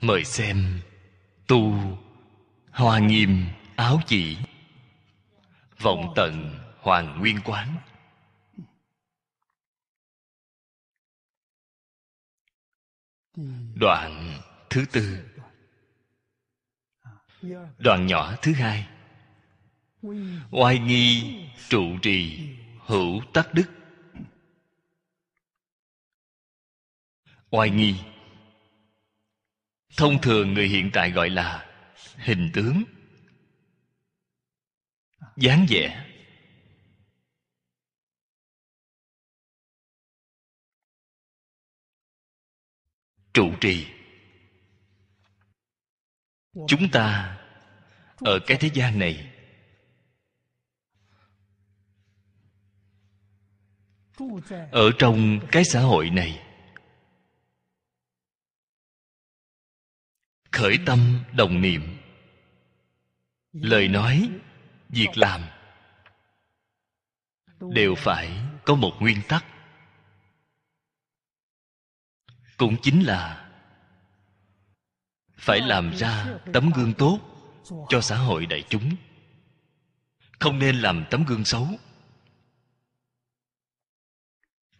Mời xem tu hoa nghiêm áo chỉ. Vọng tận hoàng nguyên quán. Đoạn thứ tư. Đoạn nhỏ thứ hai. Oai nghi trụ trì hữu tắc đức. Oai nghi thông thường người hiện tại gọi là hình tướng. Dáng vẻ. Trụ trì. Chúng ta ở cái thế gian này ở trong cái xã hội này khởi tâm đồng niệm. Lời nói, việc làm đều phải có một nguyên tắc. Cũng chính là phải làm ra tấm gương tốt cho xã hội đại chúng. Không nên làm tấm gương xấu.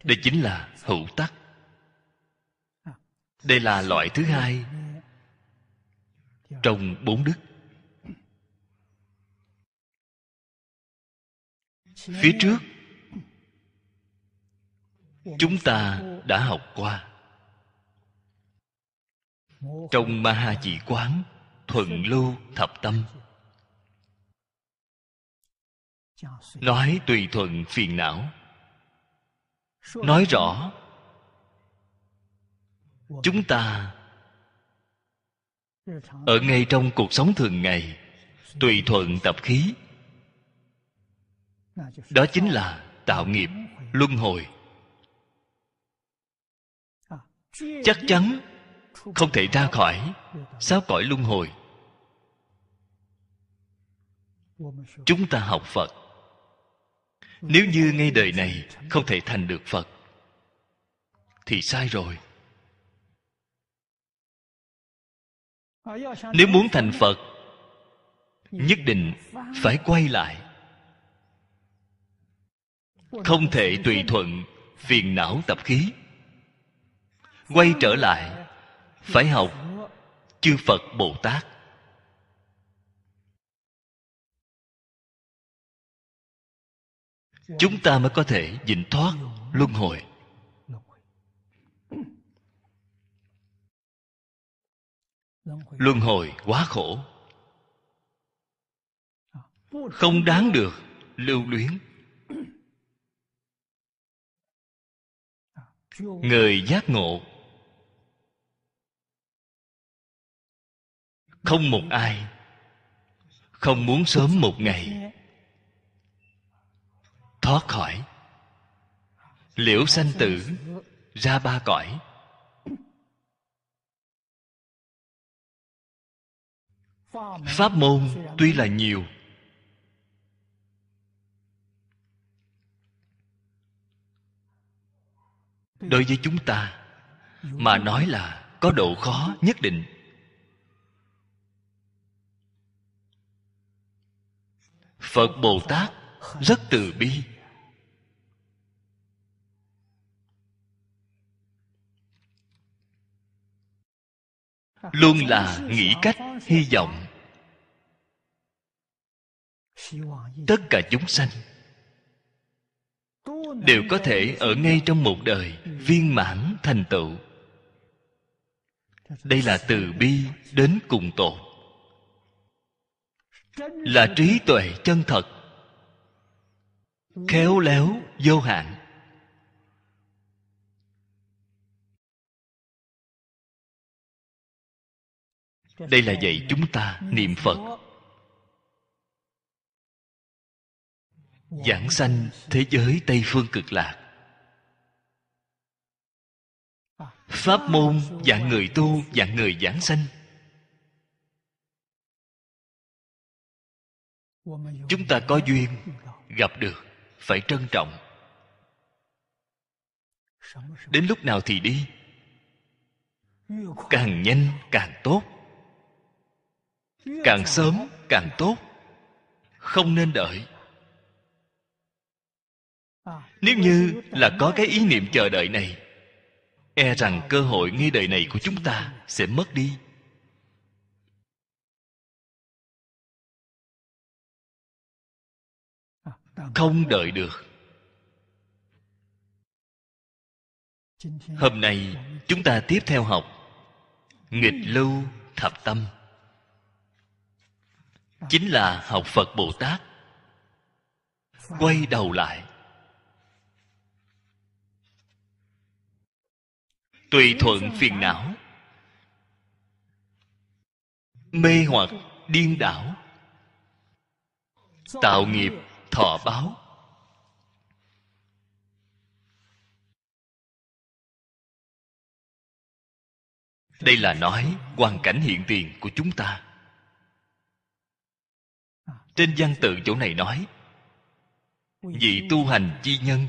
Đây chính là hữu tắc. Đây là loại thứ hai trong bốn đức phía trước chúng ta đã học qua. Trong ma ha chỉ quán thuận lưu thập tâm. Nói tùy thuận phiền não. Nói rõ chúng ta ở ngay trong cuộc sống thường ngày, tùy thuận tập khí. Đó chính là tạo nghiệp, luân hồi. Chắc chắn không thể ra khỏi. Sáu cõi luân hồi? Chúng ta học phật. Nếu như ngay đời này không thể thành được phật, thì sai rồi. Nếu muốn thành phật, nhất định phải quay lại. Không thể tùy thuận phiền não tập khí. Quay trở lại, phải học chư phật bồ tát. Chúng ta mới có thể dịnh thoát luân hồi. Luân hồi quá khổ. Không đáng được lưu luyến. Người giác ngộ. Không một ai. Không muốn sớm một ngày. Thoát khỏi. Liễu sanh tử, ra ba cõi. Pháp môn tuy là nhiều. Đối với chúng ta, mà nói là có độ khó nhất định. Phật bồ tát rất từ bi. Luôn là nghĩ cách, hy vọng. Tất cả chúng sanh đều có thể ở ngay trong một đời viên mãn thành tựu. Đây là từ bi đến cùng tột. Là trí tuệ chân thật, khéo léo vô hạn. Đây là dạy chúng ta niệm phật. Giảng sanh thế giới tây phương cực lạc. Pháp môn dạng người tu, dạng người giảng sanh. Chúng ta có duyên gặp được, phải trân trọng. Đến lúc nào thì đi. Càng nhanh, càng tốt càng sớm, càng tốt. Không nên đợi. Nếu như là có cái ý niệm chờ đợi này e rằng cơ hội ngay đời này của chúng ta sẽ mất đi. Không đợi được. Hôm nay, chúng ta tiếp theo học nghịch lưu thập tâm chính là học phật bồ tát. Quay đầu lại. Tùy thuận phiền não. Mê hoặc điên đảo. Tạo nghiệp, thọ báo. Đây là nói hoàn cảnh hiện tiền của chúng ta trên văn tự chỗ này nói vị tu hành chi nhân,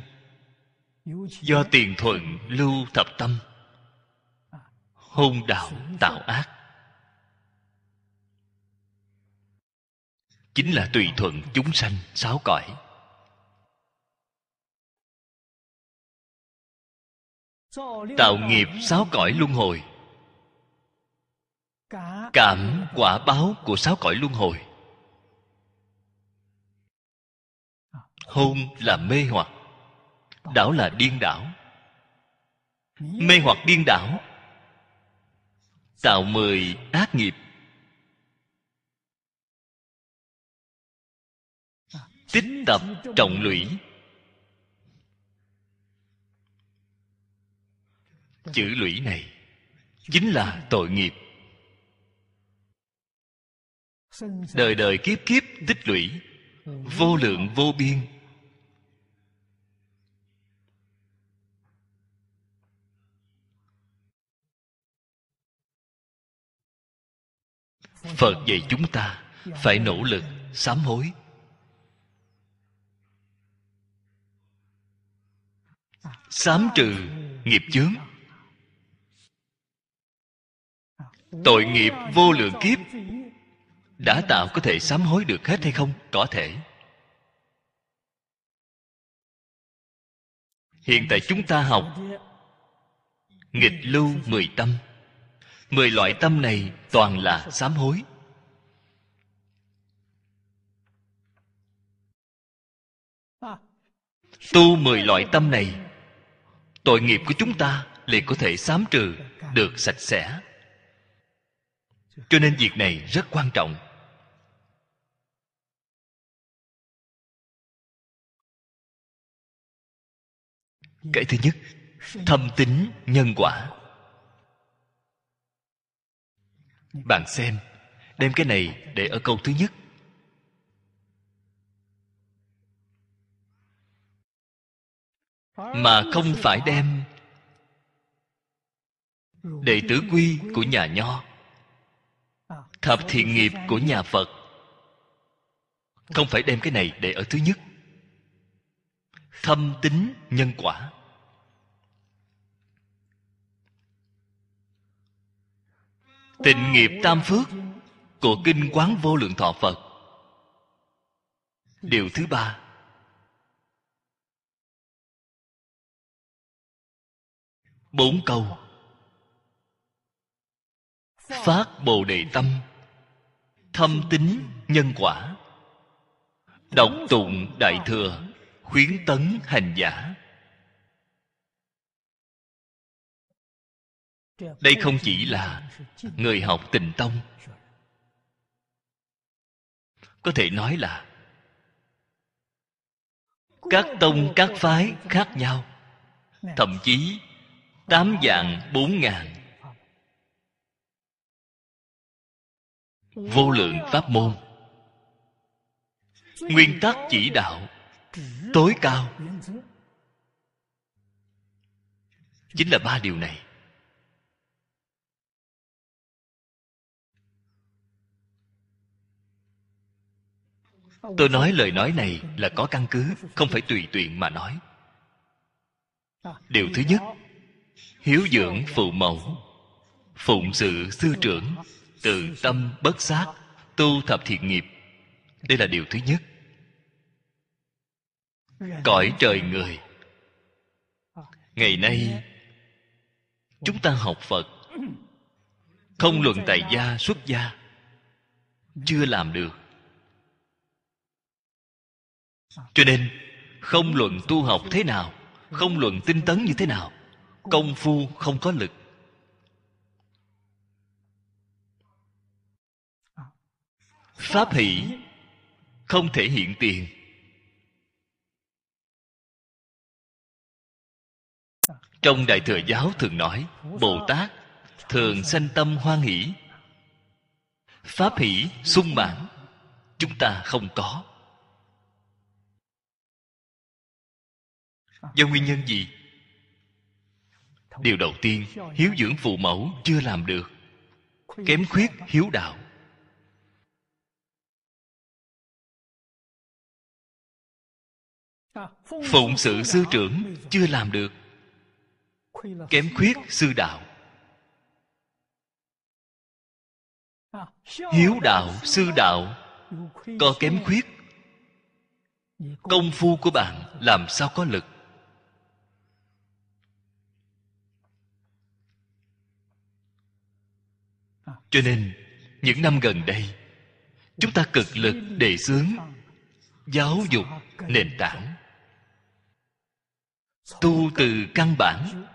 do tiền thuận lưu thập tâm, hôn đạo tạo ác. Chính là tùy thuận chúng sanh sáu cõi. Tạo nghiệp sáu cõi luân hồi. Cảm quả báo của sáu cõi luân hồi. Hôn là mê hoặc. Đảo là điên đảo. Mê hoặc điên đảo. Tạo mười ác nghiệp. Tích tập trọng lũy. Chữ lũy này chính là tội nghiệp. Đời đời kiếp kiếp tích lũy, vô lượng vô biên. Phật dạy chúng ta, phải nỗ lực, sám hối. Sám trừ nghiệp chướng. Tội nghiệp vô lượng kiếp, đã tạo có thể sám hối được hết hay không? Có thể. Hiện tại chúng ta học nghịch lưu mười tâm mười loại tâm này toàn là sám hối. Tu mười loại tâm này, tội nghiệp của chúng ta liền có thể sám trừ được sạch sẽ. Cho nên việc này rất quan trọng. Cái thứ nhất, thâm tính nhân quả. Bạn xem, đem cái này để ở câu thứ nhất. Mà không phải đem đệ tử quy của nhà nho, thập thiện nghiệp của nhà phật. Không phải đem cái này để ở thứ nhất. Thâm tính nhân quả. Tịnh nghiệp tam phước của kinh quán vô lượng thọ phật. Điều thứ ba. Bốn câu. Phát bồ đề tâm, thâm tính nhân quả. Đọc tụng đại thừa, khuyến tấn hành giả. Đây không chỉ là người học tình tông. Có thể nói là các tông, các phái khác nhau. Thậm chí tám dạng bốn ngàn. Vô lượng pháp môn. Nguyên tắc chỉ đạo tối cao. Chính là ba điều này. Tôi nói lời nói này là có căn cứ, không phải tùy tiện mà nói. Điều thứ nhất, hiếu dưỡng phụ mẫu, phụng sự sư trưởng, từ tâm bất sát, tu thập thiện nghiệp. Đây là điều thứ nhất. Cõi trời người. Ngày nay, chúng ta học phật, không luận tại gia xuất gia, chưa làm được cho nên, không luận tu học thế nào, không luận tinh tấn như thế nào, công phu không có lực. Pháp hỷ không thể hiện tiền. Trong đại thừa giáo thường nói, bồ tát thường sanh tâm hoan hỷ. Pháp hỷ sung mãn, chúng ta không có. Do nguyên nhân gì? Điều đầu tiên, hiếu dưỡng phụ mẫu chưa làm được. Kém khuyết, hiếu đạo. Phụng sự sư trưởng chưa làm được. Kém khuyết, sư đạo. Hiếu đạo, sư đạo. Có kém khuyết. Công phu của bạn làm sao có lực? Cho nên, những năm gần đây, chúng ta cực lực đề xướng giáo dục nền tảng. Tu từ căn bản.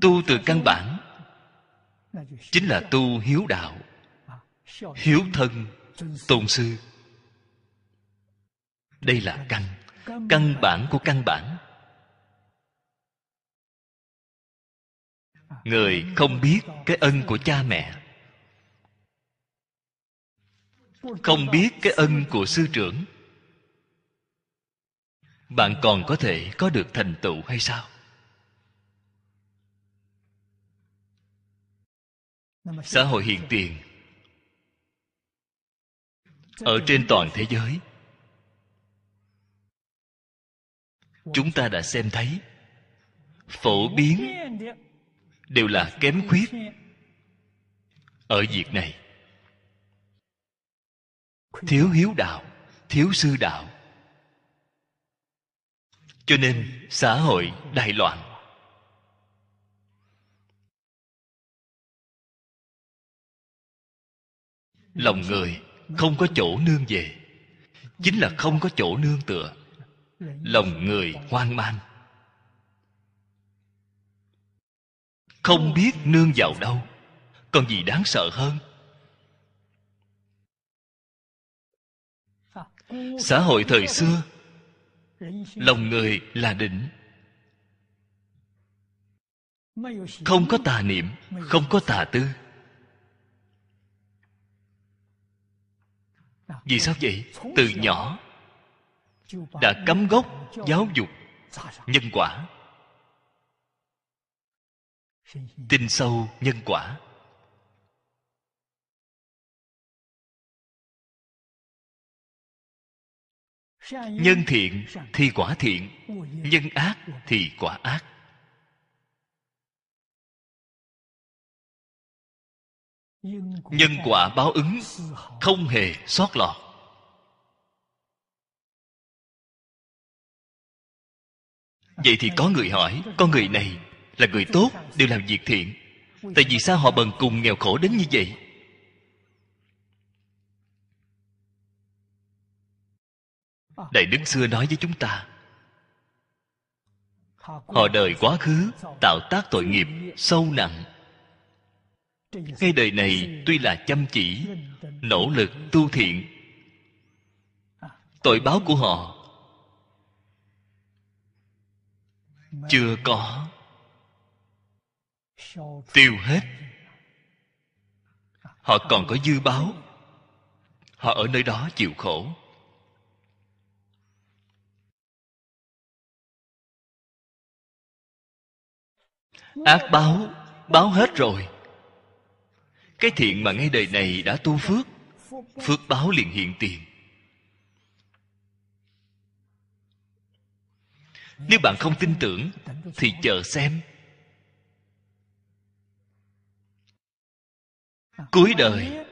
Tu từ căn bản chính là tu hiếu đạo, hiếu thân, tôn sư. Đây là căn căn bản của căn bản. Người không biết cái ân của cha mẹ. Không biết cái ân của sư trưởng. Bạn còn có thể có được thành tựu hay sao? Xã hội hiện tiền. Ở trên toàn thế giới, chúng ta đã xem thấy phổ biến đều là kém khuyết. Ở việc này, thiếu hiếu đạo, thiếu sư đạo. Cho nên xã hội đại loạn. Lòng người không có chỗ nương về, chính là không có chỗ nương tựa. Lòng người hoang mang. Không biết nương vào đâu. Còn gì đáng sợ hơn? Xã hội thời xưa, lòng người là đỉnh. Không có tà niệm, không có tà tư. Vì sao vậy? Từ nhỏ đã cắm gốc giáo dục nhân quả tin sâu nhân quả. Nhân thiện thì quả thiện, nhân ác thì quả ác. Nhân quả báo ứng, không hề sót lọt. Vậy thì có người hỏi, con người này là người tốt đều làm việc thiện. Tại vì sao họ bần cùng nghèo khổ đến như vậy? Đại đức xưa nói với chúng ta, họ đời quá khứ, tạo tác tội nghiệp, sâu nặng. Ngay đời này tuy là chăm chỉ, nỗ lực, tu thiện, tội báo của họ chưa có tiêu hết. Họ còn có dư báo. Họ ở nơi đó chịu khổ. Ác báo báo hết rồi. Cái thiện mà ngay đời này đã tu phước phước báo liền hiện tiền. Nếu bạn không tin tưởng, thì chờ xem. Cuối đời,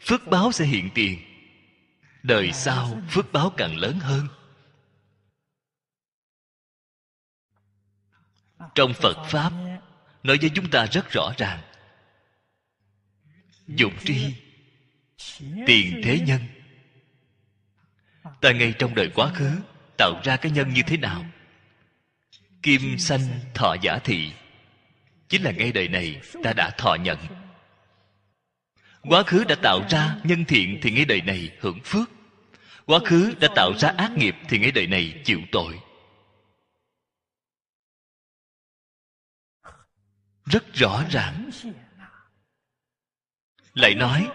phước báo sẽ hiện tiền. Đời sau, phước báo càng lớn hơn. Trong phật pháp, nói với chúng ta rất rõ ràng. Dụng tri, tiền thế nhân. Ta ngay trong đời quá khứ, tạo ra cái nhân như thế nào? Kim sanh thọ giả thị. Chính là ngay đời này, ta đã thọ nhận quá khứ đã tạo ra nhân thiện thì ngay đời này hưởng phước. Quá khứ đã tạo ra ác nghiệp thì ngay đời này chịu tội. Rất rõ ràng. Lại nói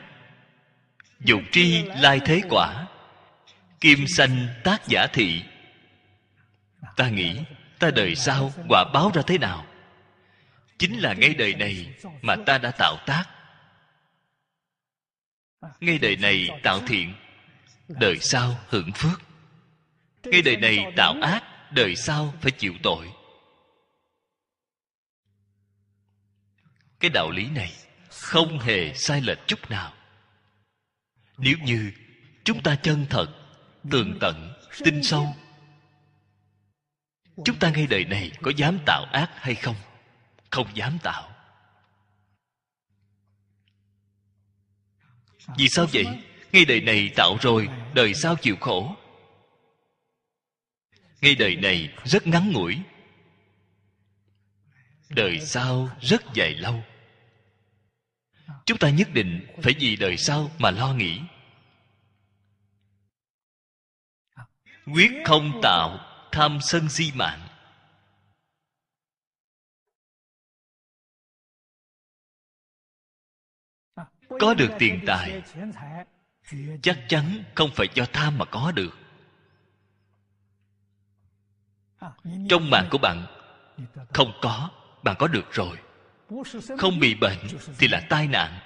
dục tri lai thế quả, kim sanh tác giả thị. Ta nghĩ, ta đời sau quả báo ra thế nào? Chính là ngay đời này mà ta đã tạo tác ngay đời này tạo thiện đời sau hưởng phước. Ngay đời này tạo ác đời sau phải chịu tội. Cái đạo lý này không hề sai lệch chút nào. Nếu như chúng ta chân thật tường tận tin sâu chúng ta ngay đời này có dám tạo ác hay không? Không dám tạo vì sao vậy? Ngay đời này tạo rồi, đời sau chịu khổ. Ngay đời này rất ngắn ngủi. Đời sau rất dài lâu. Chúng ta nhất định phải vì đời sau mà lo nghĩ. Quyết không tạo, tham sân si mạng. Có được tiền tài, chắc chắn không phải do tham mà có được. Trong mạng của bạn, không có, bạn có được rồi. Không bị bệnh thì là tai nạn.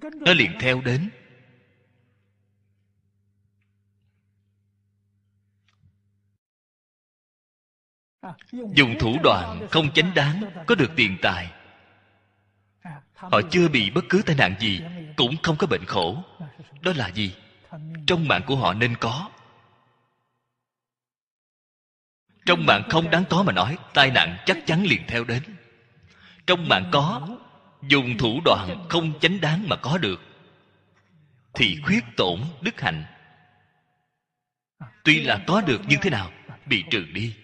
Nó liền theo đến. Dùng thủ đoạn không chánh đáng, có được tiền tài họ chưa bị bất cứ tai nạn gì, cũng không có bệnh khổ. Đó là gì? Trong mạng của họ nên có. Trong mạng không đáng có mà nói, tai nạn chắc chắn liền theo đến. Trong mạng có, dùng thủ đoạn không chánh đáng mà có được. Thì khuyết tổn đức hạnh. Tuy là có được như thế nào? Bị trừ đi.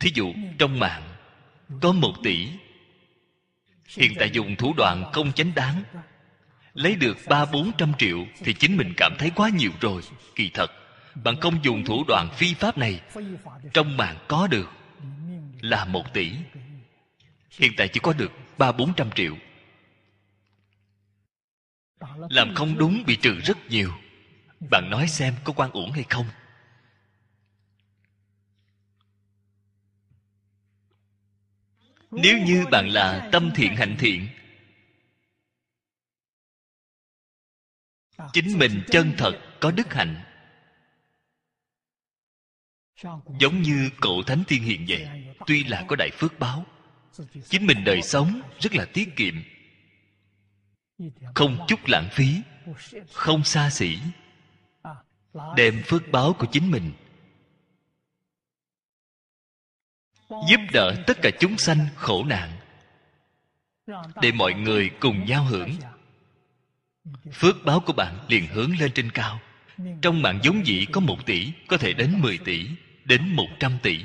Thí dụ, trong mạng có một tỷ hiện tại dùng thủ đoạn không chánh đáng. Lấy được ba bốn trăm triệu thì chính mình cảm thấy quá nhiều rồi. Kỳ thật bạn không dùng thủ đoạn phi pháp này, trong mạng có được là một tỷ. Hiện tại chỉ có được ba bốn trăm triệu. Làm không đúng bị trừ rất nhiều. Bạn nói xem có quan uổng hay không? Nếu như bạn là tâm thiện hạnh thiện, chính mình chân thật có đức hạnh. Giống như cậu thánh tiên hiện vậy, tuy là có đại phước báo, chính mình đời sống rất là tiết kiệm. Không chút lãng phí, không xa xỉ, đem phước báo của chính mình giúp đỡ tất cả chúng sanh khổ nạn, để mọi người cùng nhau hưởng. Phước báo của bạn liền hướng lên trên cao. Trong mạng giống dĩ có một tỷ, có thể đến mười tỷ, đến một trăm tỷ.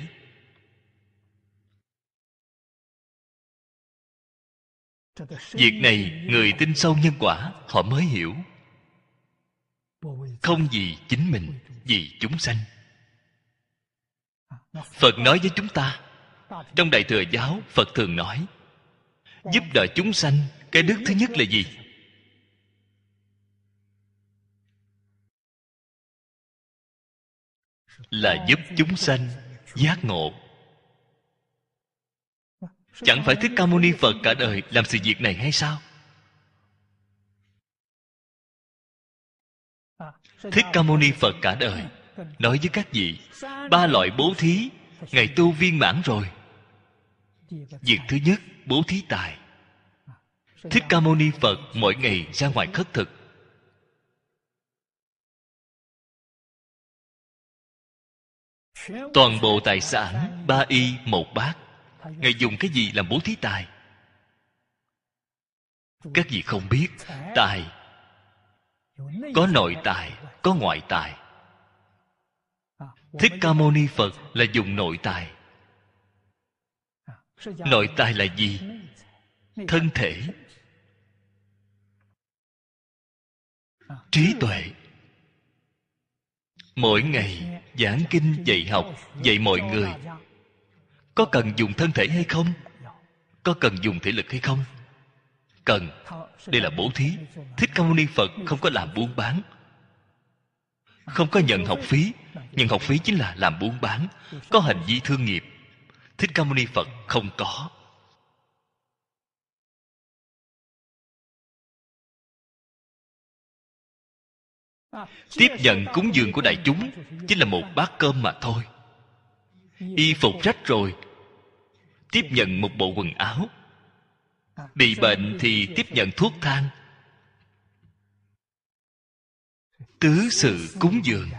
Việc này người tin sâu nhân quả, họ mới hiểu. Không vì chính mình, vì chúng sanh. Phật nói với chúng ta trong đại thừa giáo, phật thường nói, giúp đỡ chúng sanh, cái đức thứ nhất là gì? Là giúp chúng sanh giác ngộ. Chẳng phải thích ca mâu ni phật cả đời làm sự việc này hay sao? Thích ca mâu ni phật cả đời nói với các vị, ba loại bố thí, ngày tu viên mãn rồi việc thứ nhất, bố thí tài. Thích ca mâu ni phật mỗi ngày ra ngoài khất thực. Toàn bộ tài sản, ba y, một bát. Ngài dùng cái gì làm bố thí tài? Các vị không biết, tài. Có nội tài, có ngoại tài. Thích ca mâu ni phật là dùng nội tài nội tài là gì? Thân thể? Trí tuệ? Mỗi ngày giảng kinh, dạy học, dạy mọi người, có cần dùng thân thể hay không? Có cần dùng thể lực hay không? Cần. Đây là bố thí. Thích ca mâu ni phật không có làm buôn bán. Không có nhận học phí. Nhận học phí chính là làm buôn bán. Có hành vi thương nghiệp thích ca mâu ni phật không có. Tiếp nhận cúng dường của đại chúng chính là một bát cơm mà thôi. Y phục rách rồi, tiếp nhận một bộ quần áo. Bị bệnh thì tiếp nhận thuốc thang. Tứ sự cúng dường.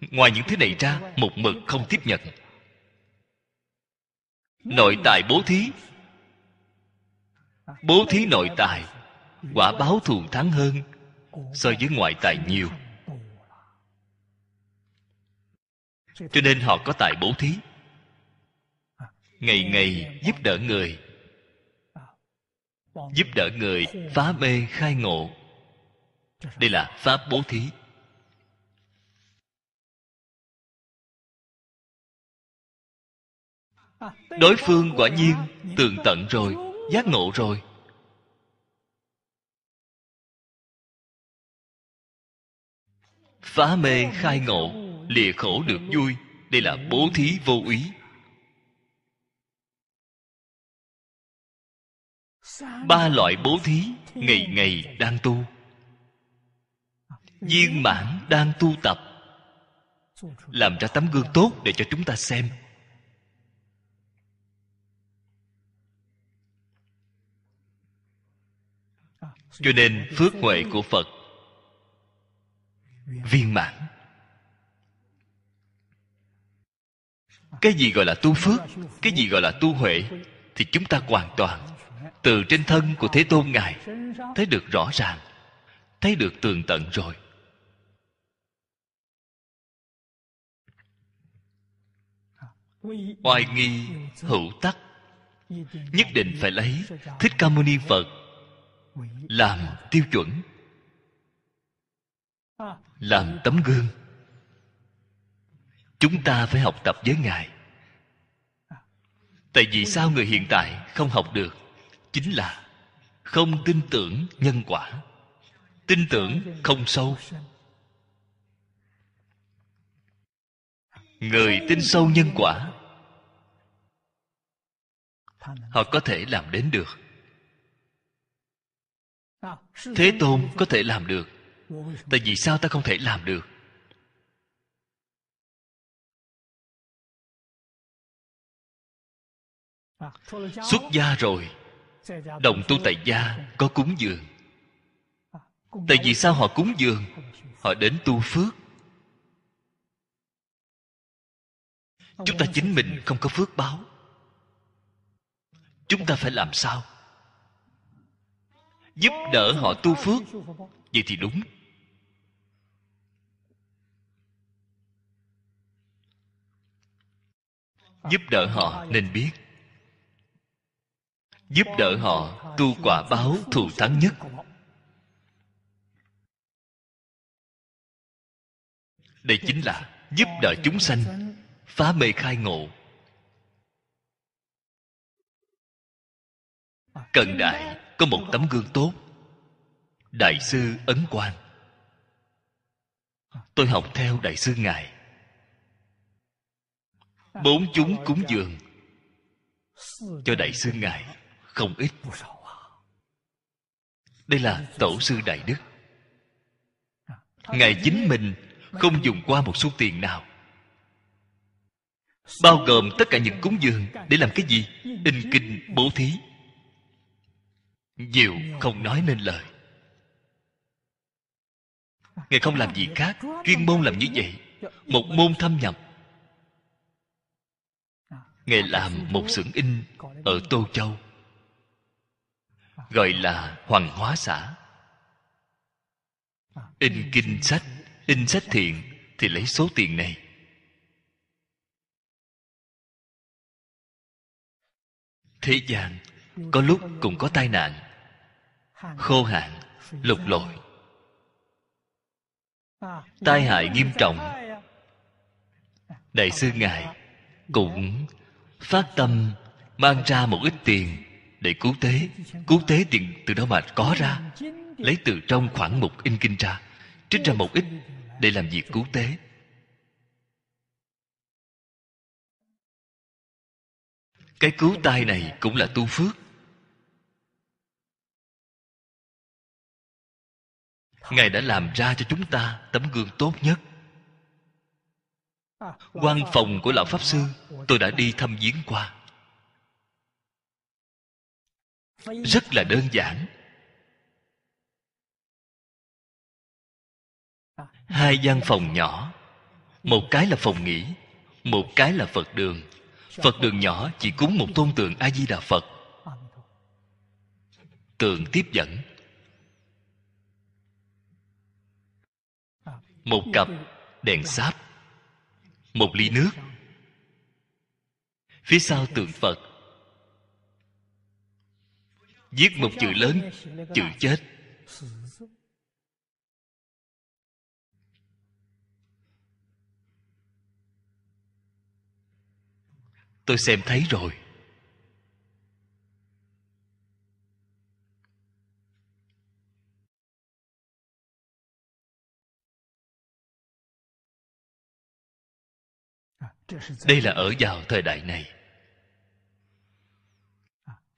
Ngoài những thứ này ra, một mực không tiếp nhận nội tài bố thí. Bố thí nội tài, quả báo thù thắng hơn so với ngoại tài nhiều. Cho nên họ có tài bố thí. Ngày ngày giúp đỡ người. Giúp đỡ người phá mê khai ngộ. Đây là pháp bố thí. Đối phương quả nhiên tường tận rồi, giác ngộ rồi. Phá mê khai ngộ, lìa khổ được vui, đây là bố thí vô úy ba loại bố thí ngày ngày đang tu. Viên mãn đang tu tập. Làm ra tấm gương tốt để cho chúng ta xem. Cho nên phước huệ của phật viên mãn. Cái gì gọi là tu phước, cái gì gọi là tu huệ thì chúng ta hoàn toàn từ trên thân của thế tôn ngài thấy được rõ ràng, thấy được tường tận rồi. Oai nghi hữu tắc, nhất định phải lấy thích ca mâu ni phật làm tiêu chuẩn. Làm tấm gương. Chúng ta phải học tập với ngài. Tại vì sao người hiện tại không học được? Chính là không tin tưởng nhân quả. Tin tưởng không sâu. Người tin sâu nhân quả, họ có thể làm đến được thế tôn có thể làm được. Tại vì sao ta không thể làm được? Xuất gia rồi. Đồng tu tại gia có cúng dường. Tại vì sao họ cúng dường? Họ đến tu phước. Chúng ta chính mình không có phước báo. Chúng ta phải làm sao? Giúp đỡ họ tu phước. Vậy thì đúng. Giúp đỡ họ nên biết. Giúp đỡ họ tu quả báo thù thắng nhất. Đây chính là giúp đỡ chúng sanh, phá mê khai ngộ. Cần đại có một tấm gương tốt. Đại sư ấn quang. Tôi học theo đại sư ngài. Bốn chúng cúng dường cho đại sư ngài không ít. Đây là tổ sư đại đức. Ngài chính mình không dùng qua một số tiền nào. Bao gồm tất cả những cúng dường để làm cái gì? In kinh, bố thí nhiều không nói nên lời. Ngài không làm gì khác, chuyên môn làm như vậy, một môn thâm nhập. Ngài làm một xưởng in ở tô châu, gọi là hoàng hóa xã. In kinh sách, in sách thiện thì lấy số tiền này. Thế gian có lúc cũng có tai nạn khô hạn, lục lội. Tai hại nghiêm trọng. Đại sư ngài cũng phát tâm mang ra một ít tiền để cứu tế. Cứu tế tiền từ đó mà có ra? Lấy từ trong khoảng mục in kinh ra, trích ra một ít để làm việc cứu tế. Cái cứu tai này cũng là tu phước. Ngài đã làm ra cho chúng ta tấm gương tốt nhất. Quan phòng của lão pháp sư, tôi đã đi thăm viếng qua. Rất là đơn giản. Hai gian phòng nhỏ. Một cái là phòng nghỉ, một cái là phật đường. Phật đường nhỏ chỉ cúng một tôn tượng a di đà phật. Tượng tiếp dẫn. Một cặp đèn sáp một ly nước. Phía sau tượng phật. Viết một chữ lớn chữ chết. Tôi xem thấy rồi đây là ở vào thời đại này.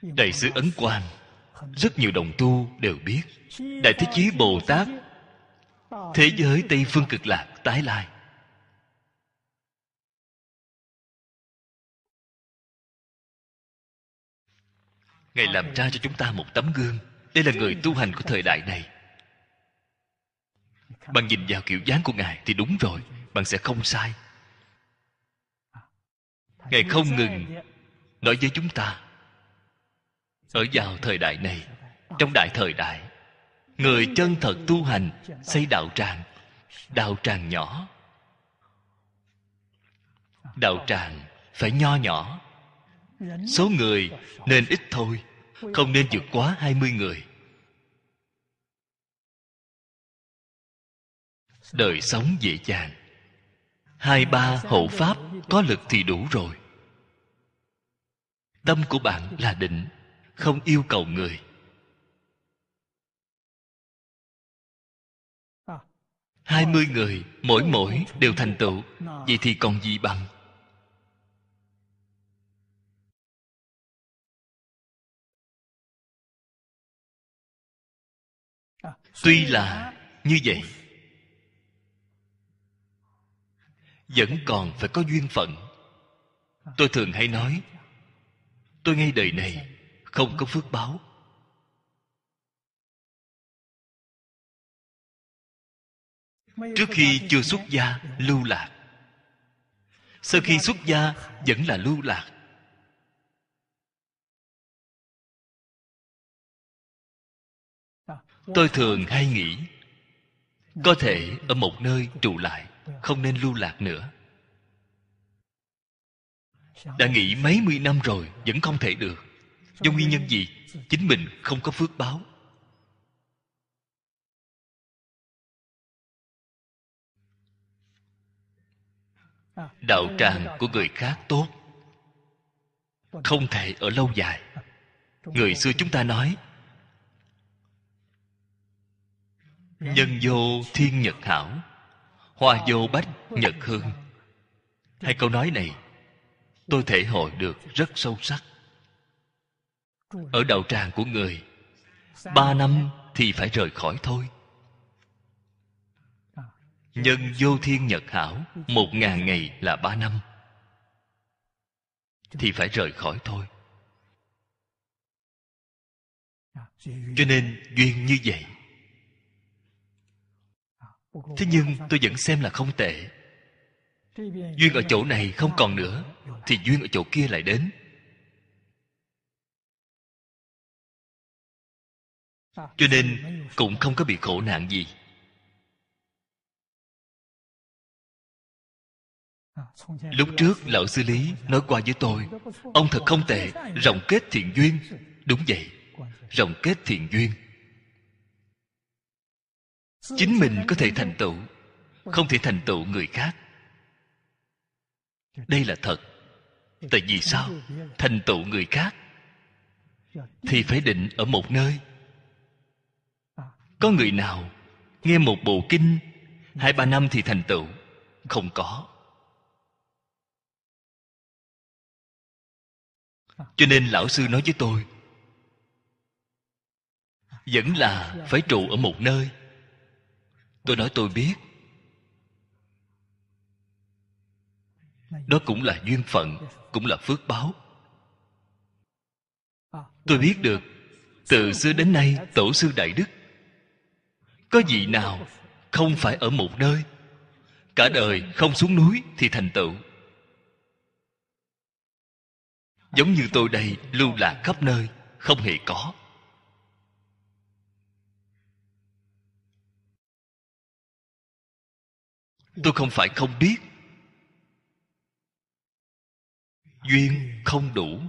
Đại sứ ấn quang, rất nhiều đồng tu đều biết, đại thế chí bồ tát, thế giới tây phương cực lạc, tái lai. Ngài làm ra cho chúng ta một tấm gương. Đây là người tu hành của thời đại này. Bạn nhìn vào kiểu dáng của ngài thì đúng rồi, bạn sẽ không sai ngài không ngừng nói với chúng ta ở vào thời đại này trong đại thời đại người chân thật tu hành xây đạo tràng đạo tràng nhỏ. Đạo tràng phải nho nhỏ. Số người nên ít thôi không nên vượt quá hai mươi người. Đời sống dễ dàng. Hai ba hộ pháp có lực thì đủ rồi. Tâm của bạn là định, không yêu cầu người. Hai mươi người, mỗi mỗi đều thành tựu, vậy thì còn gì bằng? Tuy là như vậy vẫn còn phải có duyên phận. Tôi thường hay nói, tôi ngay đời này không có phước báo. Trước khi chưa xuất gia, lưu lạc. Sau khi xuất gia, vẫn là lưu lạc. Tôi thường hay nghĩ, có thể ở một nơi trụ lại không nên lưu lạc nữa. Đã nghĩ mấy mươi năm rồi, vẫn không thể được. Do nguyên nhân gì? Chính mình không có phước báo. Đạo tràng của người khác tốt. Không thể ở lâu dài. Người xưa chúng ta nói, nhân vô thiên nhật hảo hoa vô bách, nhật hương. Hai câu nói này, tôi thể hội được rất sâu sắc. Ở đạo tràng của người, ba năm thì phải rời khỏi thôi. Nhân vô thiên nhật hảo, một ngàn ngày là ba năm. Thì phải rời khỏi thôi. Cho nên duyên như vậy thế nhưng tôi vẫn xem là không tệ. Duyên ở chỗ này không còn nữa, thì duyên ở chỗ kia lại đến. Cho nên cũng không có bị khổ nạn gì. Lúc trước lão sư lý nói qua với tôi, ông thật không tệ, rộng kết thiện duyên. Đúng vậy, rộng kết thiện duyên chính mình có thể thành tựu, không thể thành tựu người khác. Đây là thật. Tại vì sao? Thành tựu người khác thì phải định ở một nơi. Có người nào nghe một bộ kinh, hai ba năm thì thành tựu? Không có. Cho nên lão sư nói với tôi, vẫn là phải trụ ở một nơi tôi nói tôi biết. Đó cũng là duyên phận, cũng là phước báo. Tôi biết được, từ xưa đến nay, tổ sư đại đức, có vị nào không phải ở một nơi, cả đời không xuống núi thì thành tựu. Giống như tôi đây lưu lạc khắp nơi, không hề có. Tôi không phải không biết. Duyên không đủ.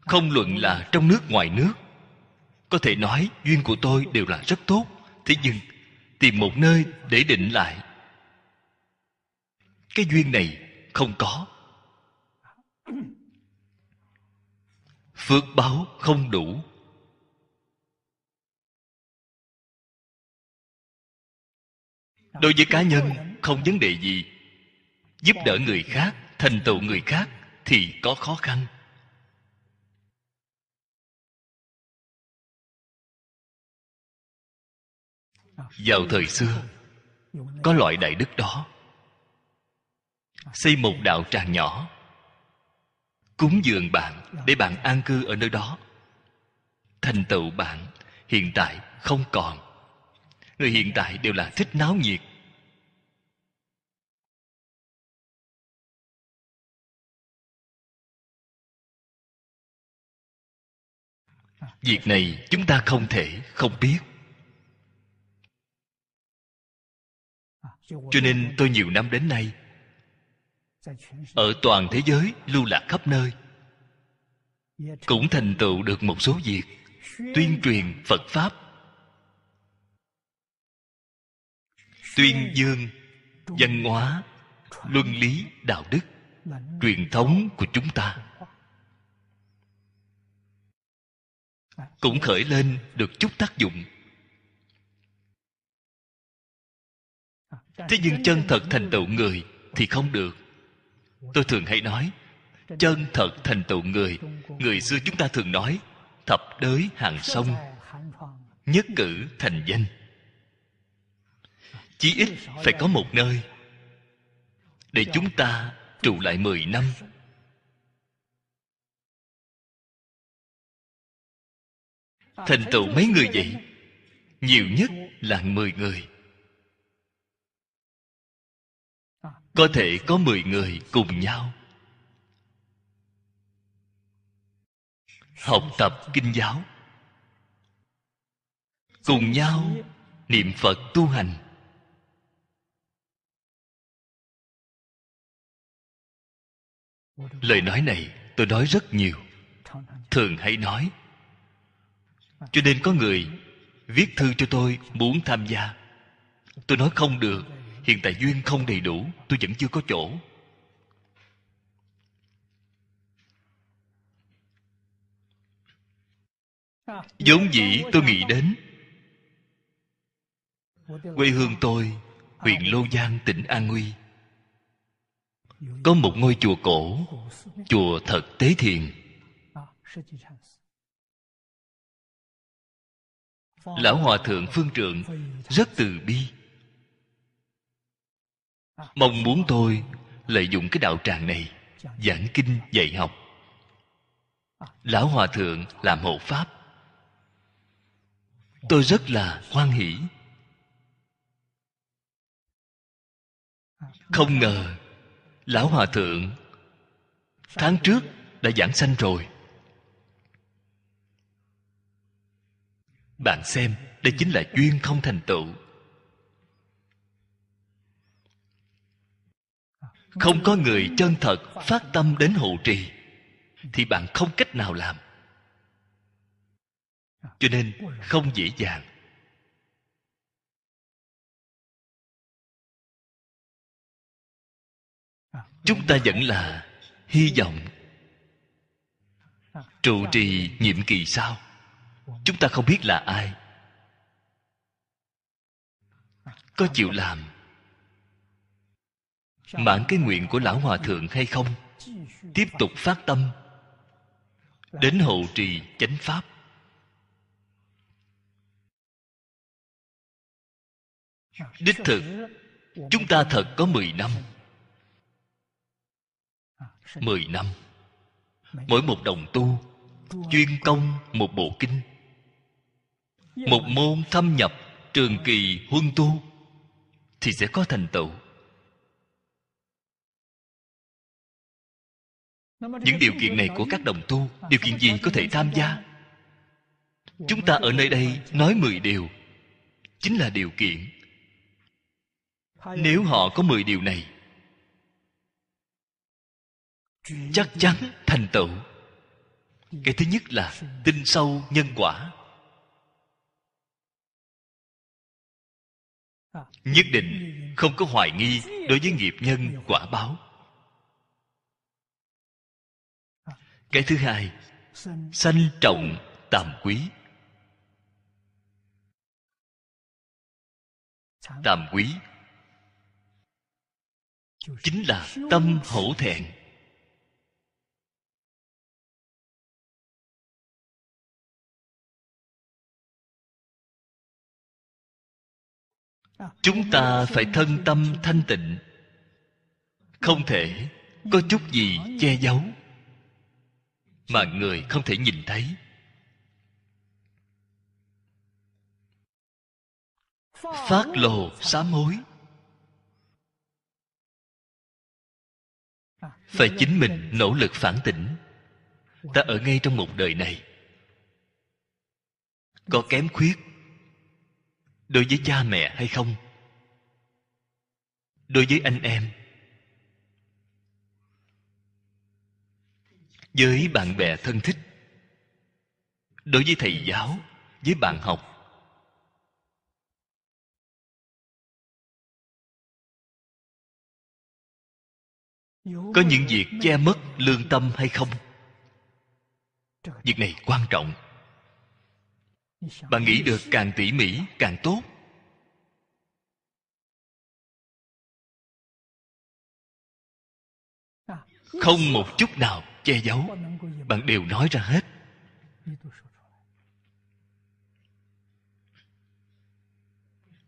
Không luận là trong nước ngoài nước. Có thể nói duyên của tôi đều là rất tốt. Thế nhưng, tìm một nơi để định lại. Cái duyên này không có. Phước báo không đủ. Đối với cá nhân, không vấn đề gì. Giúp đỡ người khác, thành tựu người khác thì có khó khăn. Vào thời xưa, có loại đại đức đó. Xây một đạo tràng nhỏ, cúng dường bạn để bạn an cư ở nơi đó. Thành tựu bạn hiện tại không còn người hiện tại đều là thích náo nhiệt. Việc này chúng ta không thể không biết. Cho nên tôi nhiều năm đến nay, ở toàn thế giới lưu lạc khắp nơi, cũng thành tựu được một số việc, tuyên truyền phật pháp tuyên dương, văn hóa, luân lý, đạo đức, truyền thống của chúng ta. Cũng khởi lên được chút tác dụng. Thế nhưng chân thật thành tựu người thì không được. Tôi thường hay nói, chân thật thành tựu người người xưa chúng ta thường nói, thập đới hàng sông, nhất cử thành danh chí ít phải có một nơi để chúng ta trụ lại mười năm. Thành tựu mấy người vậy? Nhiều nhất là mười người. Có thể có mười người cùng nhau. Học tập kinh giáo. Cùng nhau niệm phật tu hành. Lời nói này tôi nói rất nhiều. Thường hay nói, cho nên có người viết thư cho tôi muốn tham gia. Tôi nói, không được, hiện tại duyên không đầy đủ, tôi vẫn chưa có chỗ. Vốn dĩ tôi nghĩ đến quê hương tôi, huyện lô giang, tỉnh an nguy có một ngôi chùa cổ, chùa thật tế thiền. Lão hòa thượng phương trượng rất từ bi. Mong muốn tôi lợi dụng cái đạo tràng này giảng kinh, dạy học. Lão hòa thượng làm hộ pháp. Tôi rất là hoan hỷ. Không ngờ lão hòa thượng, tháng trước đã giảng sanh rồi. Bạn xem, đây chính là duyên không thành tựu. Không có người chân thật phát tâm đến hộ trì, thì bạn không cách nào làm. Cho nên không dễ dàng. Chúng ta vẫn là hy vọng. Trụ trì nhiệm kỳ sau, chúng ta không biết là ai. Có chịu làm mãn cái nguyện của lão hòa thượng hay không? Tiếp tục phát tâm đến hộ trì chánh pháp. Đích thực, chúng ta thật có mười năm mười năm. Mỗi một đồng tu, chuyên công một bộ kinh. Một môn thâm nhập trường kỳ huân tu, thì sẽ có thành tựu. Những điều kiện này của các đồng tu, điều kiện gì có thể tham gia? Chúng ta ở nơi đây nói mười điều, chính là điều kiện. Nếu họ có mười điều này chắc chắn thành tựu. Cái thứ nhất là tin sâu nhân quả. Nhất định không có hoài nghi đối với nghiệp nhân quả báo. Cái thứ hai, sanh trọng tàm quý. Tàm quý chính là tâm hổ thẹn. Chúng ta phải thân tâm thanh tịnh. Không thể có chút gì che giấu mà người không thể nhìn thấy. Phát lồ sám hối phải chính mình nỗ lực phản tỉnh. Ta ở ngay trong một đời này. Có kém khuyết đối với cha mẹ hay không? Đối với anh em? Với bạn bè thân thích? Đối với thầy giáo? Với bạn học? Có những việc che mất lương tâm hay không? Việc này quan trọng bạn nghĩ được càng tỉ mỉ, càng tốt. Không một chút nào che giấu. Bạn đều nói ra hết.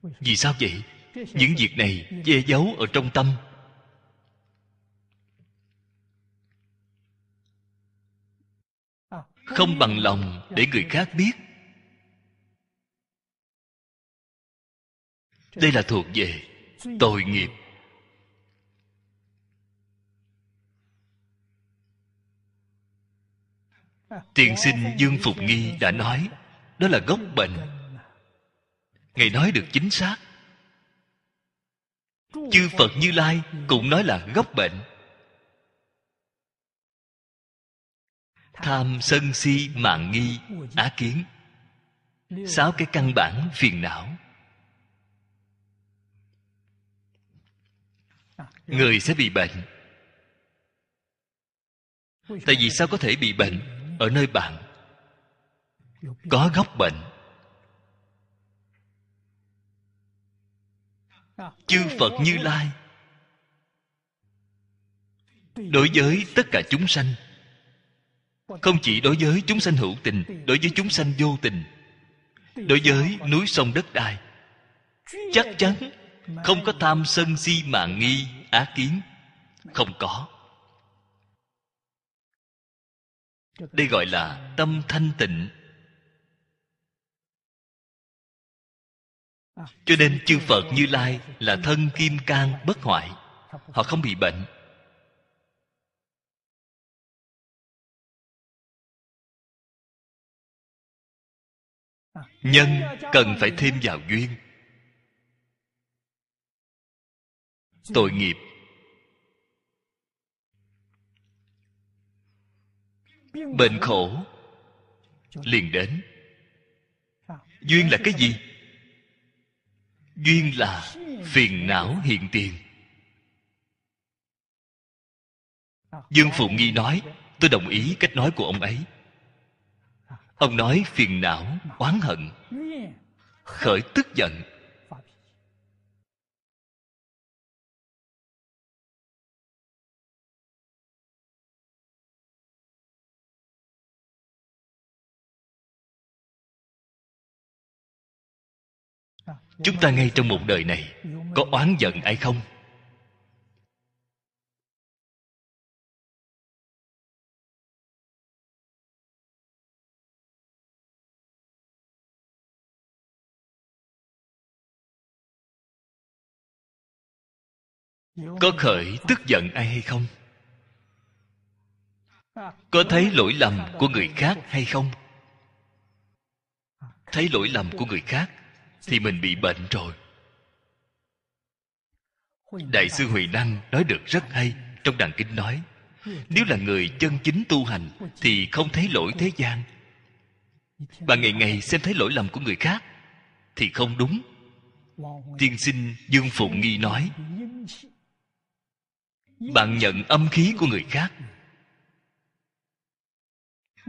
Vì sao vậy? Những việc này che giấu ở trong tâm. Không bằng lòng để người khác biết. Đây là thuộc về tội nghiệp. Tiên sinh dương phục nghi đã nói, đó là gốc bệnh. Ngài nói được chính xác. Chư phật như lai cũng nói là gốc bệnh. Tham sân si mạng nghi, á kiến. Sáu cái căn bản phiền não. Người sẽ bị bệnh. Tại vì sao có thể bị bệnh ở nơi bạn? Có gốc bệnh. Chư phật như lai, đối với tất cả chúng sanh, không chỉ đối với chúng sanh hữu tình, đối với chúng sanh vô tình, đối với núi sông đất đai, chắc chắn không có tham sân si mạng nghi á kiến? Không có. Đây gọi là tâm thanh tịnh. Cho nên chư phật như lai là thân kim cang bất hoại. Họ không bị bệnh. Nhân cần phải thêm vào duyên. Tội nghiệp. Bệnh khổ liền đến. Duyên là cái gì? Duyên là phiền não hiện tiền. Dương phụng nghi nói, tôi đồng ý cách nói của ông ấy. Ông nói, phiền não, oán hận, khởi tức giận. Chúng ta ngay trong một đời này, có oán giận ai không? Có khởi tức giận ai hay không? Có thấy lỗi lầm của người khác hay không? Thấy lỗi lầm của người khác thì mình bị bệnh rồi. Đại sư huệ năng nói được rất hay trong đàn kinh nói nếu là người chân chính tu hành thì không thấy lỗi thế gian. Bạn ngày ngày xem thấy lỗi lầm của người khác thì không đúng. Tiên sinh dương phụng nghi nói bạn nhận âm khí của người khác.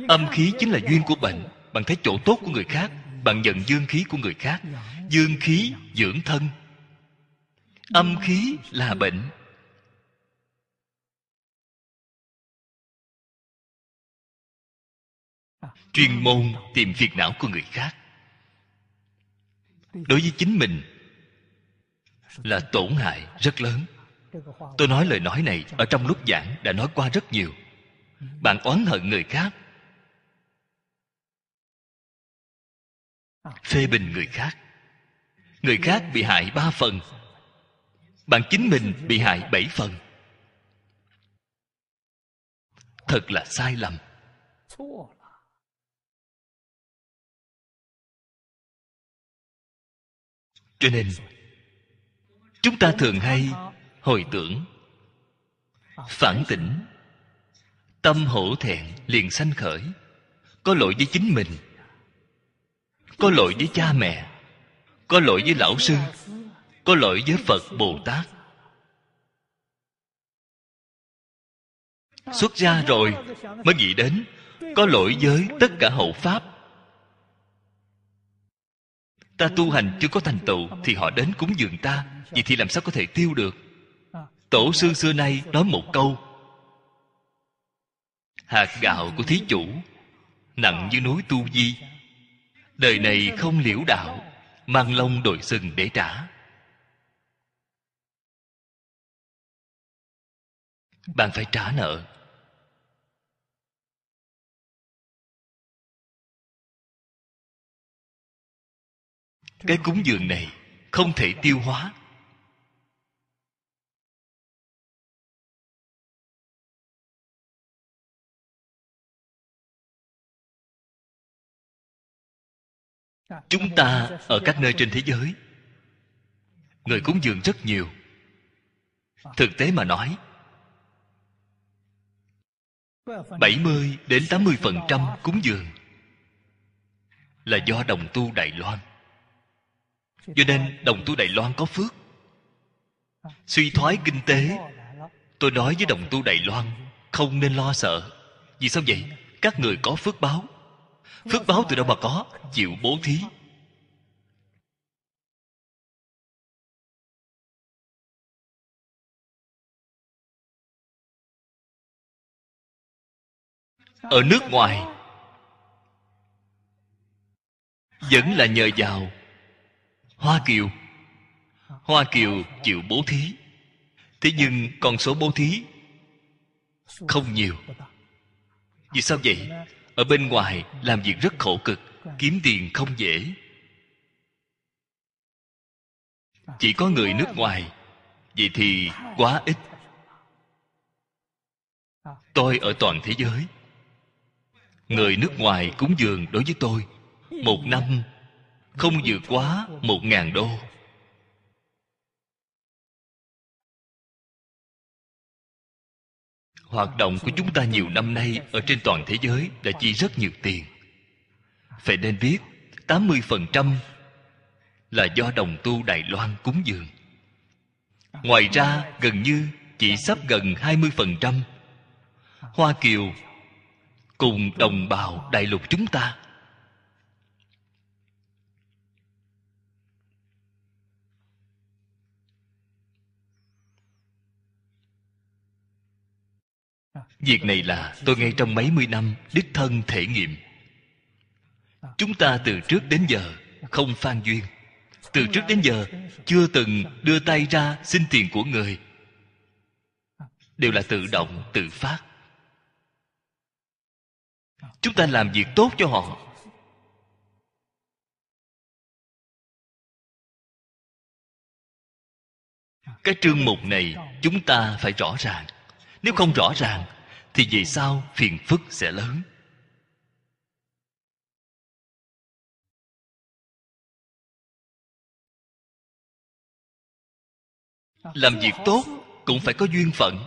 Âm khí chính là duyên của bệnh bạn thấy chỗ tốt của người khác bạn nhận dương khí của người khác. Dương khí dưỡng thân. Âm khí là bệnh. Chuyên môn tìm phiền não của người khác. Đối với chính mình là tổn hại rất lớn. Tôi nói lời nói này ở trong lúc giảng đã nói qua rất nhiều. Bạn oán hận người khác phê bình người khác. Người khác bị hại ba phần bạn chính mình bị hại bảy phần. Thật là sai lầm. Cho nên, chúng ta thường hay hồi tưởng, phản tỉnh, tâm hổ thẹn liền sanh khởi, có lỗi với chính mình có lỗi với cha mẹ, có lỗi với lão sư, có lỗi với phật bồ tát. Xuất gia rồi mới nghĩ đến có lỗi với tất cả hậu pháp. Ta tu hành chưa có thành tựu thì họ đến cúng dường ta, vậy thì làm sao có thể tiêu được? Tổ sư xưa nay nói một câu, hạt gạo của thí chủ, nặng như núi tu di đời này không liễu đạo, mang lông đội sừng để trả. Bạn phải trả nợ. Cái cúng dường này không thể tiêu hóa. Chúng ta ở các nơi trên thế giới người cúng dường rất nhiều thực tế mà nói 70 đến 80 phần trăm cúng dường là do đồng tu Đài Loan. Cho nên đồng tu Đài Loan có phước. Suy thoái kinh tế, tôi nói với đồng tu Đài Loan không nên lo sợ. Vì sao vậy? Các người có phước báo. Phước báo từ đâu mà có? Chịu bố thí. ở nước ngoài, vẫn là nhờ vào hoa kiều hoa kiều chịu bố thí thế nhưng con số bố thí không nhiều vì sao vậy ở bên ngoài làm việc rất khổ cực, kiếm tiền không dễ. Chỉ có người nước ngoài, vậy thì quá ít. Tôi ở toàn thế giới. Người nước ngoài cúng dường đối với tôi, một năm không vượt quá một ngàn đô. Hoạt động của chúng ta nhiều năm nay ở trên toàn thế giới đã chi rất nhiều tiền phải nên biết 80% là do đồng tu Đài Loan cúng dường. Ngoài ra, gần như chỉ sắp gần 20% Hoa Kiều cùng đồng bào đại lục chúng ta Việc này là tôi ngay trong mấy mươi năm đích thân thể nghiệm. Chúng ta từ trước đến giờ không phan duyên. Từ trước đến giờ chưa từng đưa tay ra xin tiền của người. Đều là tự động, tự phát. Chúng ta làm việc tốt cho họ. Cái trương mục này chúng ta phải rõ ràng. Nếu không rõ ràng thì về sau phiền phức sẽ lớn. Làm việc tốt cũng phải có duyên phận.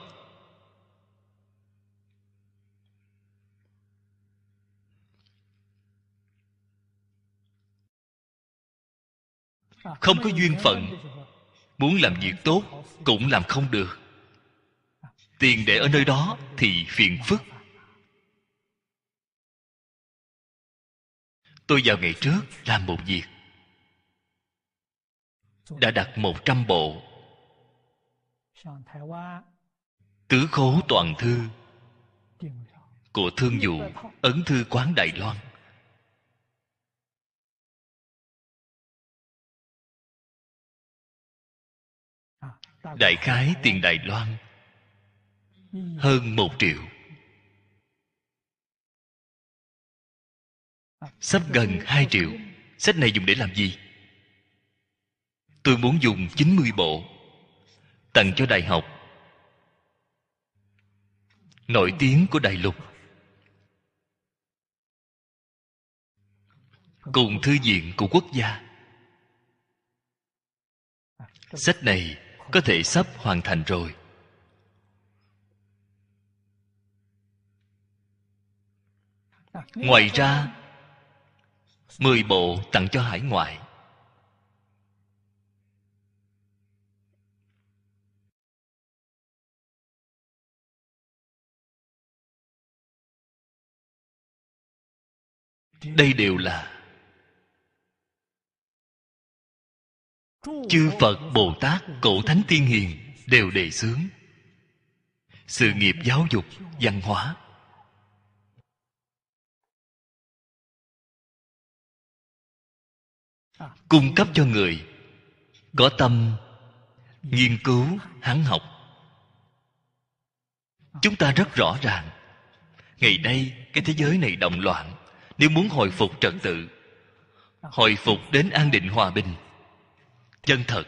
Không có duyên phận, muốn làm việc tốt cũng làm không được tiền để ở nơi đó thì phiền phức. Tôi vào ngày trước làm một việc. Đã đặt một trăm bộ. Tứ khố toàn thư của thương dụ ấn thư quán đài loan. Đại khái tiền đài loan hơn một triệu. Sắp gần hai triệu. Sách này dùng để làm gì? Tôi muốn dùng 90 bộ. Tặng cho đại học. Nổi tiếng của đại lục. Cùng thư viện của quốc gia. Sách này có thể sắp hoàn thành rồi. Ngoài ra, mười bộ tặng cho hải ngoại. Đây đều là chư phật bồ tát cổ thánh tiên hiền đều đề xướng. Sự nghiệp giáo dục văn hóa cung cấp cho người, có tâm, nghiên cứu, hắn học. Chúng ta rất rõ ràng, ngày nay cái thế giới này động loạn, nếu muốn hồi phục trật tự, hồi phục đến an định hòa bình. Chân thật,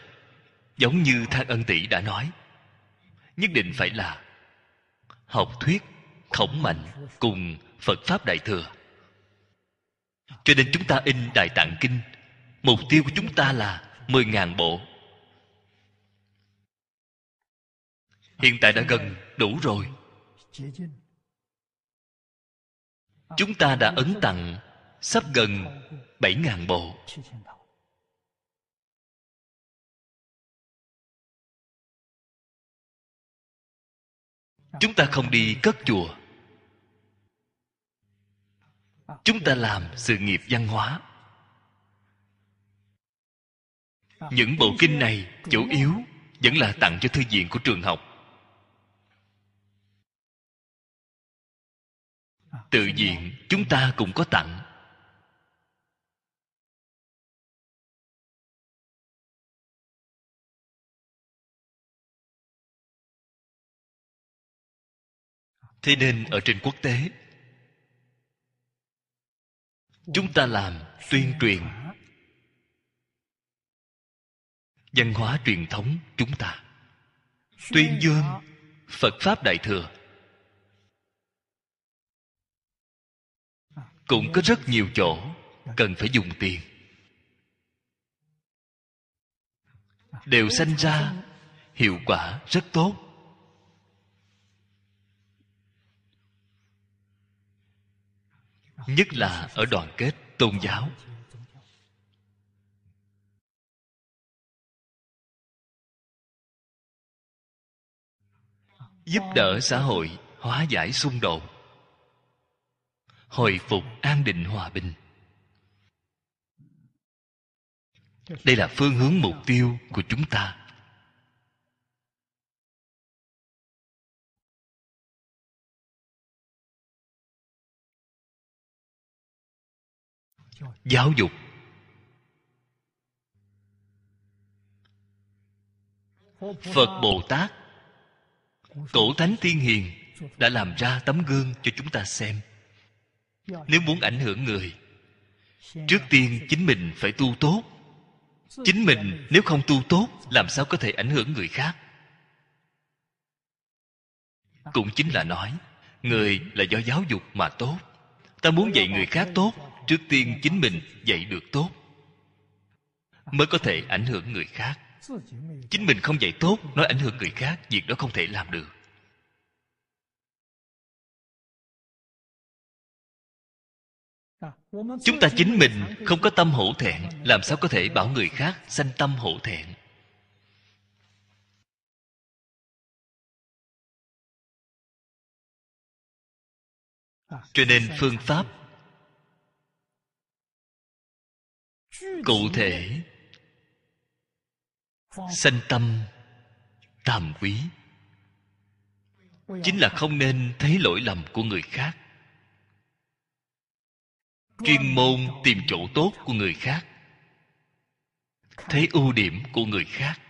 giống như thang ân tỷ đã nói, nhất định phải là học thuyết, khổng mạnh cùng phật pháp đại thừa. Cho nên chúng ta in đại tạng kinh mục tiêu của chúng ta là mười ngàn bộ. Hiện tại đã gần đủ rồi. Chúng ta đã ấn tặng sắp gần bảy ngàn bộ. Chúng ta không đi cất chùa. Chúng ta làm sự nghiệp văn hóa. Những bộ kinh này chủ yếu vẫn là tặng cho thư viện của trường học. Tự viện chúng ta cũng có tặng. Thế nên ở trên quốc tế, chúng ta làm tuyên truyền văn hóa truyền thống chúng ta. Tuyên dương phật pháp đại thừa. Cũng có rất nhiều chỗ cần phải dùng tiền. Đều sanh ra hiệu quả rất tốt. Nhất là ở đoàn kết tôn giáo giúp đỡ xã hội, hóa giải xung đột. Hồi phục an định hòa bình. Đây là phương hướng mục tiêu của chúng ta. Giáo dục. Phật bồ tát cổ thánh tiên hiền đã làm ra tấm gương cho chúng ta xem. Nếu muốn ảnh hưởng người, trước tiên chính mình phải tu tốt. Chính mình nếu không tu tốt, làm sao có thể ảnh hưởng người khác? Cũng chính là nói, người là do giáo dục mà tốt. Ta muốn dạy người khác tốt, trước tiên chính mình dạy được tốt, mới có thể ảnh hưởng người khác chính mình không dạy tốt nói ảnh hưởng người khác, việc đó không thể làm được. Chúng ta chính mình không có tâm hổ thẹn, làm sao có thể bảo người khác sanh tâm hổ thẹn? Cho nên phương pháp cụ thể sanh tâm tàm quý. Chính là không nên thấy lỗi lầm của người khác. Chuyên môn tìm chỗ tốt của người khác. Thấy ưu điểm của người khác.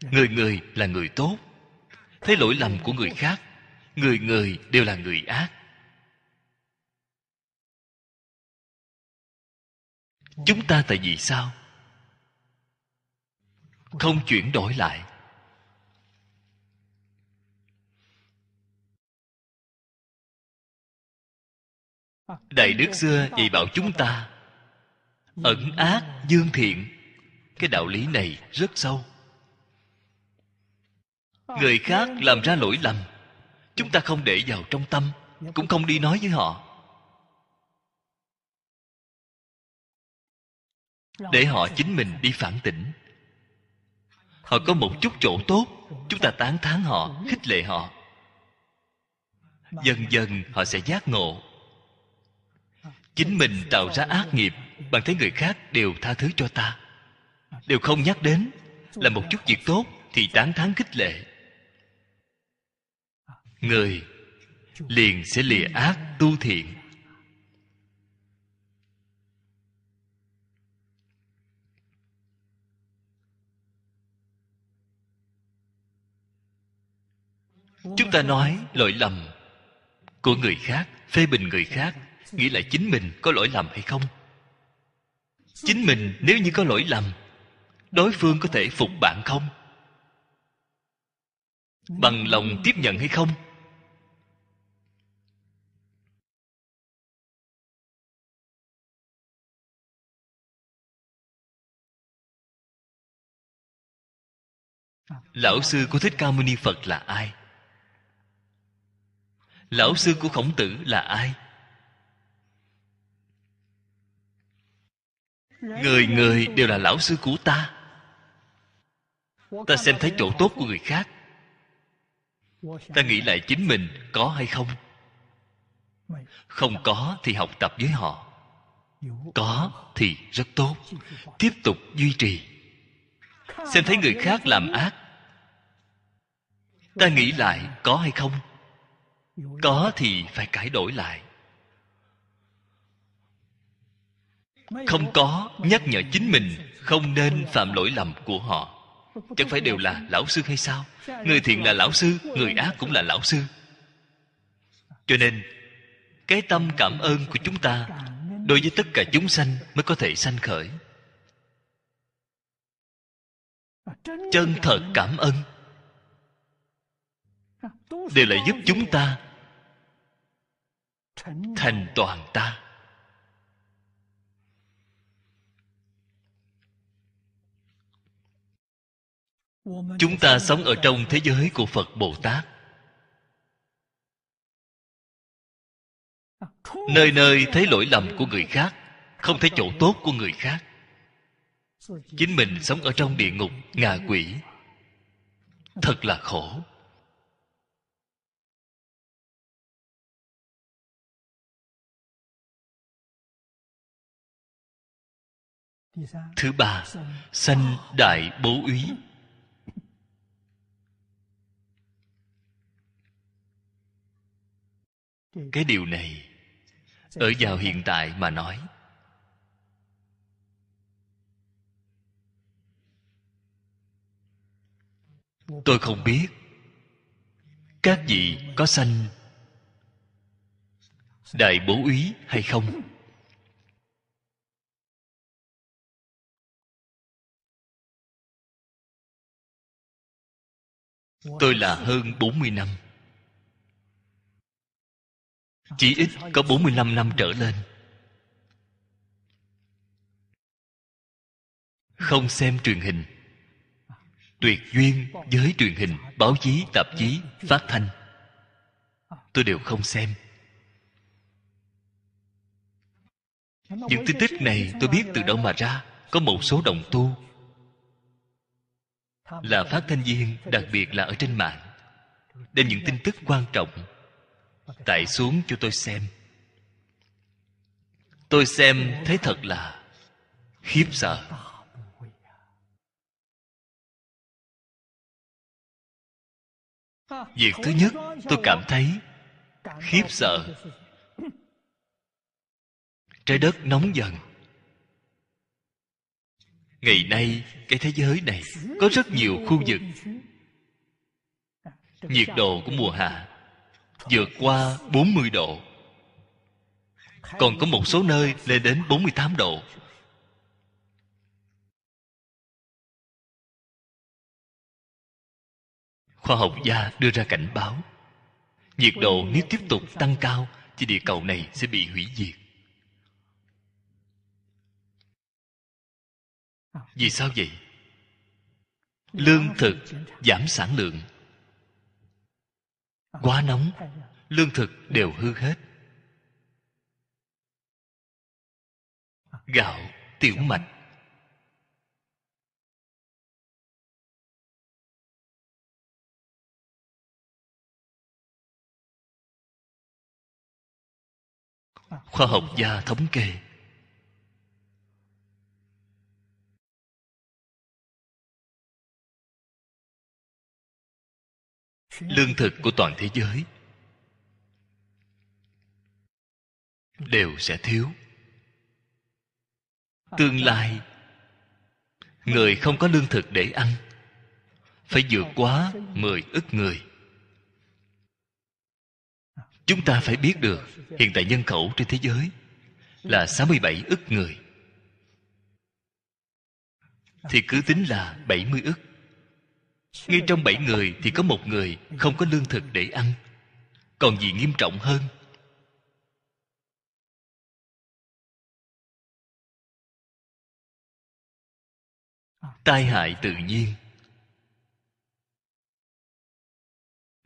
Người người là người tốt. Thấy lỗi lầm của người khác, người người đều là người ác. Chúng ta tại vì sao? Không chuyển đổi lại. Đại đức xưa dạy bảo chúng ta, ẩn ác dương thiện. Cái đạo lý này rất sâu. Người khác làm ra lỗi lầm, chúng ta không để vào trong tâm, cũng không đi nói với họ. Để họ chính mình đi phản tỉnh họ có một chút chỗ tốt. Chúng ta tán thán họ, khích lệ họ. Dần dần, họ sẽ giác ngộ. Chính mình tạo ra ác nghiệp, bằng thấy người khác đều tha thứ cho ta. Đều không nhắc đến, là một chút việc tốt thì tán thán khích lệ. Người liền sẽ lìa ác tu thiện. Chúng ta nói lỗi lầm của người khác, phê bình người khác nghĩ là chính mình có lỗi lầm hay không? Chính mình nếu như có lỗi lầm, đối phương có thể phục bạn không? Bằng lòng tiếp nhận hay không? Lão sư của thích ca mâu ni phật là ai? Lão sư của khổng tử là ai? Người người đều là lão sư của ta. Ta xem thấy chỗ tốt của người khác. Ta nghĩ lại chính mình có hay không? Không có thì học tập với họ. Có thì rất tốt. Tiếp tục duy trì. Xem thấy người khác làm ác. Ta nghĩ lại có hay không? Có thì phải cải đổi lại. Không có, nhắc nhở chính mình không nên phạm lỗi lầm của họ. Chẳng phải đều là lão sư hay sao? Người thiện là lão sư, người ác cũng là lão sư. Cho nên, cái tâm cảm ơn của chúng ta đối với tất cả chúng sanh mới có thể sanh khởi. Chân thật cảm ơn. Đều là giúp chúng ta thành toàn ta. Chúng ta sống ở trong thế giới của phật bồ tát. Nơi nơi thấy lỗi lầm của người khác, không thấy chỗ tốt của người khác. Chính mình sống ở trong địa ngục, ngạ quỷ. Thật là khổ. Thứ ba, sanh đại bố úy. Cái điều này, ở vào hiện tại mà nói. Tôi không biết các vị có sanh đại bố úy hay không. Tôi là hơn 40 năm. Chỉ ít có 45 năm trở lên. Không xem truyền hình. Tuyệt duyên với truyền hình, báo chí, tạp chí, phát thanh. Tôi đều không xem. Những tin tức này tôi biết từ đâu mà ra. Có một số đồng tu là phát thanh viên Đặc biệt là ở trên mạng, Đem những tin tức quan trọng tải xuống cho tôi xem. Tôi xem thấy thật là khiếp sợ. Việc thứ nhất, tôi cảm thấy khiếp sợ. Trái đất nóng dần ngày nay, cái thế giới này có rất nhiều khu vực nhiệt độ của mùa hạ vượt qua 40 độ. Còn có một số nơi lên đến 48 độ. Khoa học gia đưa ra cảnh báo, nhiệt độ nếu tiếp tục tăng cao, thì địa cầu này sẽ bị hủy diệt. Vì sao vậy? Lương thực giảm sản lượng. Quá nóng, lương thực đều hư hết. Gạo, tiểu mạch. Khoa học gia thống kê. Lương thực của toàn thế giới. Đều sẽ thiếu. Tương lai, người không có lương thực để ăn, phải vượt quá mười ức người. Chúng ta phải biết được, hiện tại nhân khẩu trên thế giới là 67 ức người. Thì cứ tính là 70 ức ngay trong bảy người thì có một người không có lương thực để ăn. Còn gì nghiêm trọng hơn? Tai hại tự nhiên.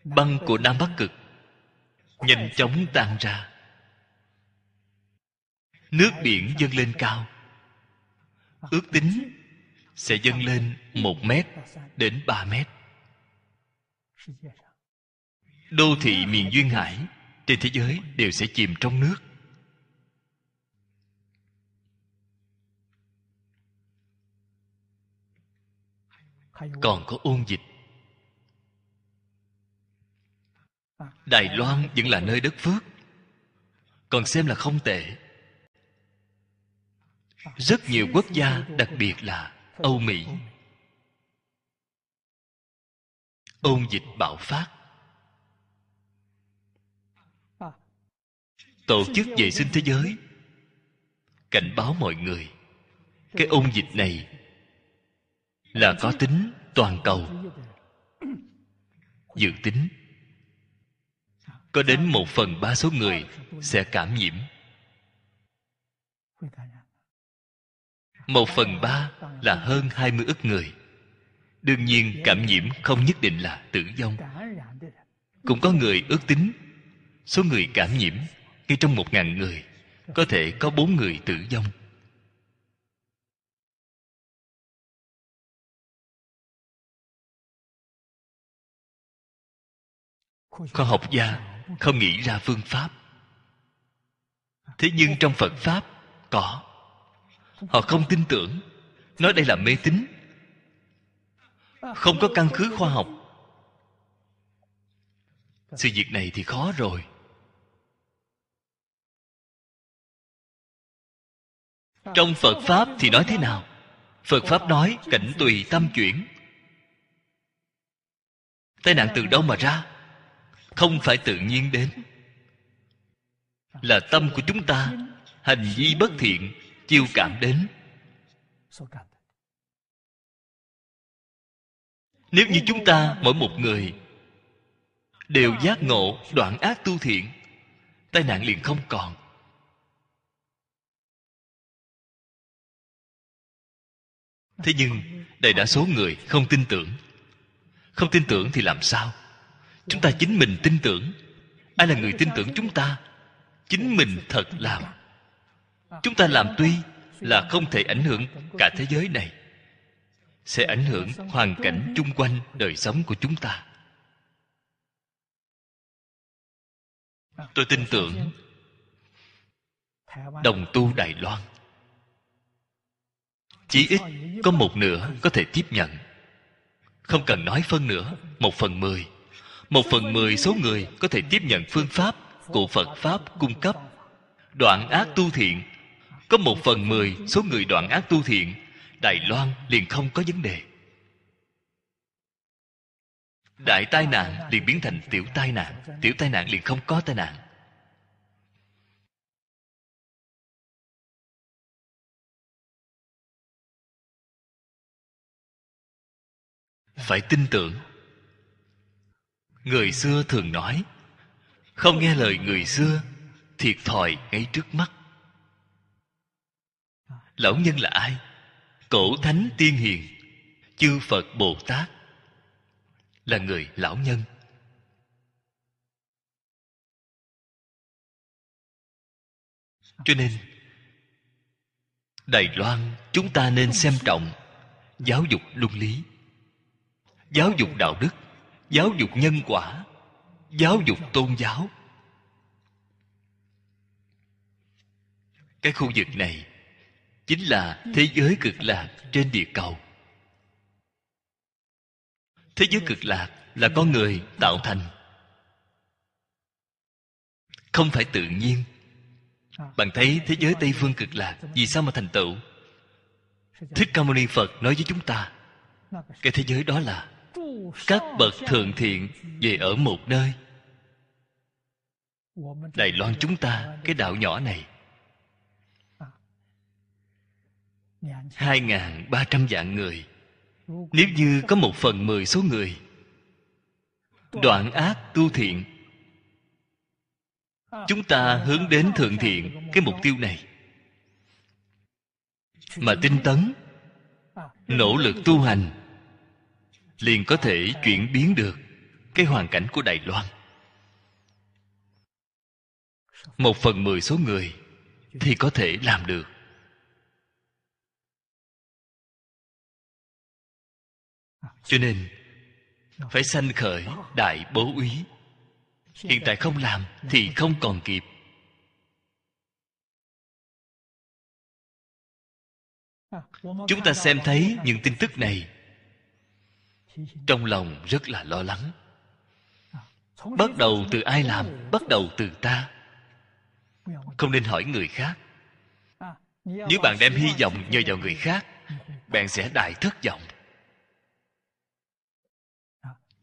Băng của nam bắc cực nhanh chóng tan ra. Nước biển dâng lên cao. Ước tính sẽ dâng lên một mét đến ba mét. Đô thị miền duyên hải trên thế giới đều sẽ chìm trong nước. Còn có ôn dịch. Đài loan vẫn là nơi đất phước, còn xem là không tệ. Rất nhiều quốc gia, đặc biệt là âu mỹ. Ôn dịch bạo phát. Tổ chức vệ sinh thế giới. Cảnh báo mọi người. Cái ôn dịch này là có tính toàn cầu. Dự tính. Có đến một phần ba số người sẽ cảm nhiễm một phần ba là hơn hai mươi ức người. Đương nhiên, cảm nhiễm không nhất định là tử vong. Cũng có người ước tính, số người cảm nhiễm ngay trong một ngàn người có thể có bốn người tử vong. Khoa học gia không nghĩ ra phương pháp. Thế nhưng trong phật pháp có họ không tin tưởng. Nói đây là mê tín. Không có căn cứ khoa học. Sự việc này thì khó rồi. Trong phật pháp thì nói thế nào? Phật pháp nói cảnh tùy tâm chuyển. Tai nạn từ đâu mà ra? Không phải tự nhiên đến. Là tâm của chúng ta, hành vi bất thiện chiêu cảm đến. Nếu như chúng ta mỗi một người đều giác ngộ đoạn ác tu thiện, tai nạn liền không còn. Thế nhưng đại đa số người không tin tưởng. Không tin tưởng thì làm sao? Chúng ta chính mình tin tưởng. Ai là người tin tưởng chúng ta? Chính mình thật làm chúng ta làm tuy là không thể ảnh hưởng cả thế giới này. Sẽ ảnh hưởng hoàn cảnh chung quanh đời sống của chúng ta. Tôi tin tưởng đồng tu đài loan. Chỉ ít có một nửa có thể tiếp nhận. Không cần nói phân nữa một phần mười. Một phần mười số người có thể tiếp nhận phương pháp của phật pháp cung cấp. Đoạn ác tu thiện có một phần mười số người đoạn ác tu thiện, đài loan liền không có vấn đề. Đại tai nạn liền biến thành tiểu tai nạn, tiểu tai nạn liền không có tai nạn. Phải tin tưởng. Người xưa thường nói, không nghe lời người xưa, thiệt thòi ngay trước mắt lão nhân là ai? Cổ thánh tiên hiền, chư phật bồ tát. Là người lão nhân. Cho nên, đài loan chúng ta nên xem trọng giáo dục luân lý, giáo dục đạo đức, giáo dục nhân quả, giáo dục tôn giáo. Cái khu vực này chính là thế giới cực lạc trên địa cầu. Thế giới cực lạc là con người tạo thành. Không phải tự nhiên. Bạn thấy thế giới tây phương cực lạc vì sao mà thành tựu? Thích ca mâu ni phật nói với chúng ta, cái thế giới đó là các bậc thượng thiện về ở một nơi. Đài loan chúng ta, cái đạo nhỏ này hai ngàn ba trăm vạn người. Nếu như có một phần mười số người, đoạn ác tu thiện, chúng ta hướng đến thượng thiện cái mục tiêu này. Mà tinh tấn, nỗ lực tu hành, liền có thể chuyển biến được cái hoàn cảnh của đài loan. Một phần mười số người thì có thể làm được. Cho nên phải sanh khởi đại bố úy. Hiện tại không làm thì không còn kịp. Chúng ta xem thấy những tin tức này. Trong lòng rất là lo lắng. Bắt đầu từ ai làm bắt đầu từ ta. Không nên hỏi người khác. Nếu bạn đem hy vọng nhờ vào người khác bạn sẽ đại thất vọng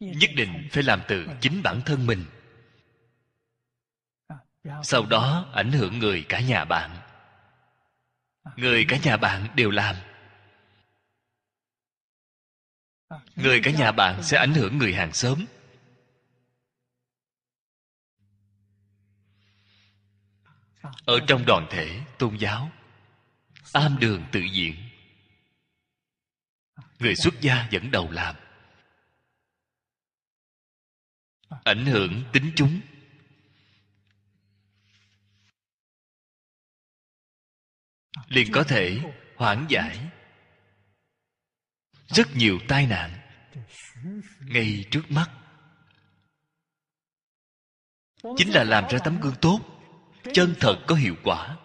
nhất định phải làm từ chính bản thân mình. Sau đó, ảnh hưởng người cả nhà bạn. Người cả nhà bạn đều làm. Người cả nhà bạn sẽ ảnh hưởng người hàng xóm. Ở trong đoàn thể, tôn giáo, am đường tự diện. Người xuất gia dẫn đầu làm ảnh hưởng tính chúng. Liền có thể hoãn giải. Rất nhiều tai nạn ngay trước mắt. Chính là làm ra tấm gương tốt, chân thật có hiệu quả,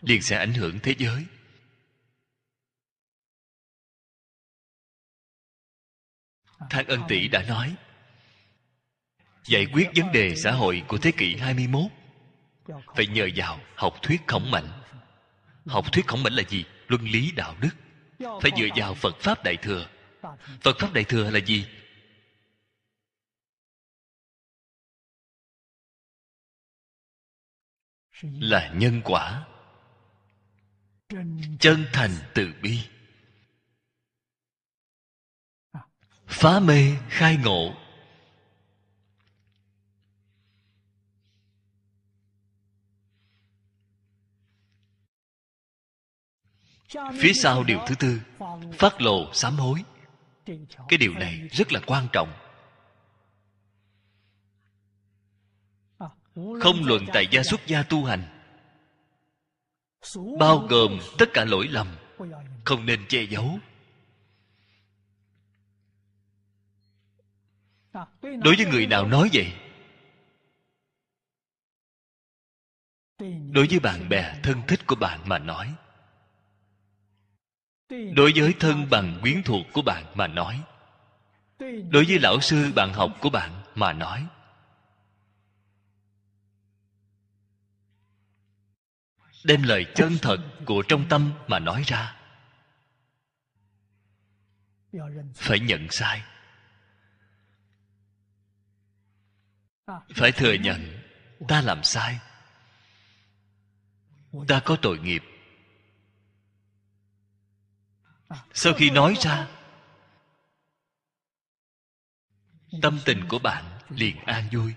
liền sẽ ảnh hưởng thế giới. Thang Ân Tỷ đã nói Giải quyết vấn đề xã hội của thế kỷ 21 Phải nhờ vào học thuyết khổng mạnh. Học thuyết khổng mạnh là gì? Luân lý đạo đức. Phải dựa vào Phật Pháp Đại Thừa. Phật Pháp Đại Thừa là gì? Là nhân quả. Chân thành từ bi. Phá mê khai ngộ. Phía sau điều thứ tư, phát lộ sám hối. Cái điều này rất là quan trọng. Không luận tại gia xuất gia tu hành, bao gồm tất cả lỗi lầm, không nên che giấu. Đối với người nào nói vậy, đối với bạn bè thân thích của bạn mà nói đối với thân bằng quyến thuộc của bạn mà nói. Đối với lão sư bạn học của bạn mà nói. Đem lời chân thật của trong tâm mà nói ra. Phải nhận sai. Phải thừa nhận, ta làm sai. Ta có tội nghiệp sau khi nói ra, tâm tình của bạn liền an vui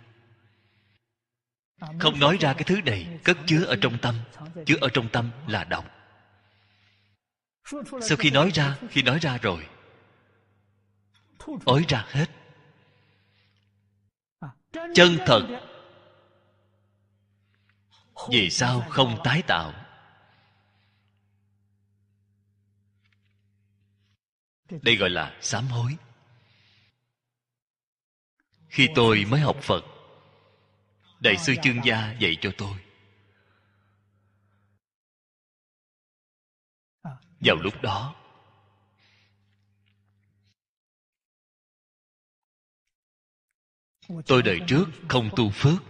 không nói ra cái thứ này, cất chứa ở trong tâm, chứa ở trong tâm là độc. Sau khi nói ra, khi nói ra rồi, ối ra hết. Chân thật. Vì sao không tái tạo? Đây gọi là sám hối. Khi tôi mới học phật, đại sư chương gia dạy cho tôi. Vào lúc đó, tôi đời trước không tu phước,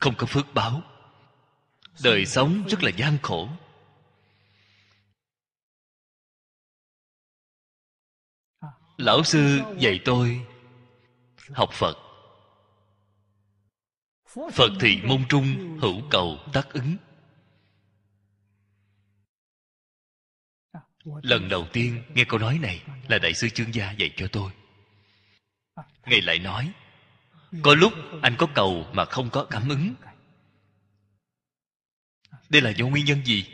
không có phước báo. Đời sống rất là gian khổ. Lão sư dạy tôi học phật. Phật thì môn trung hữu cầu tác ứng. Lần đầu tiên nghe câu nói này là đại sư chương gia dạy cho tôi. Ngài lại nói, có lúc anh có cầu mà không có cảm ứng. Đây là do nguyên nhân gì?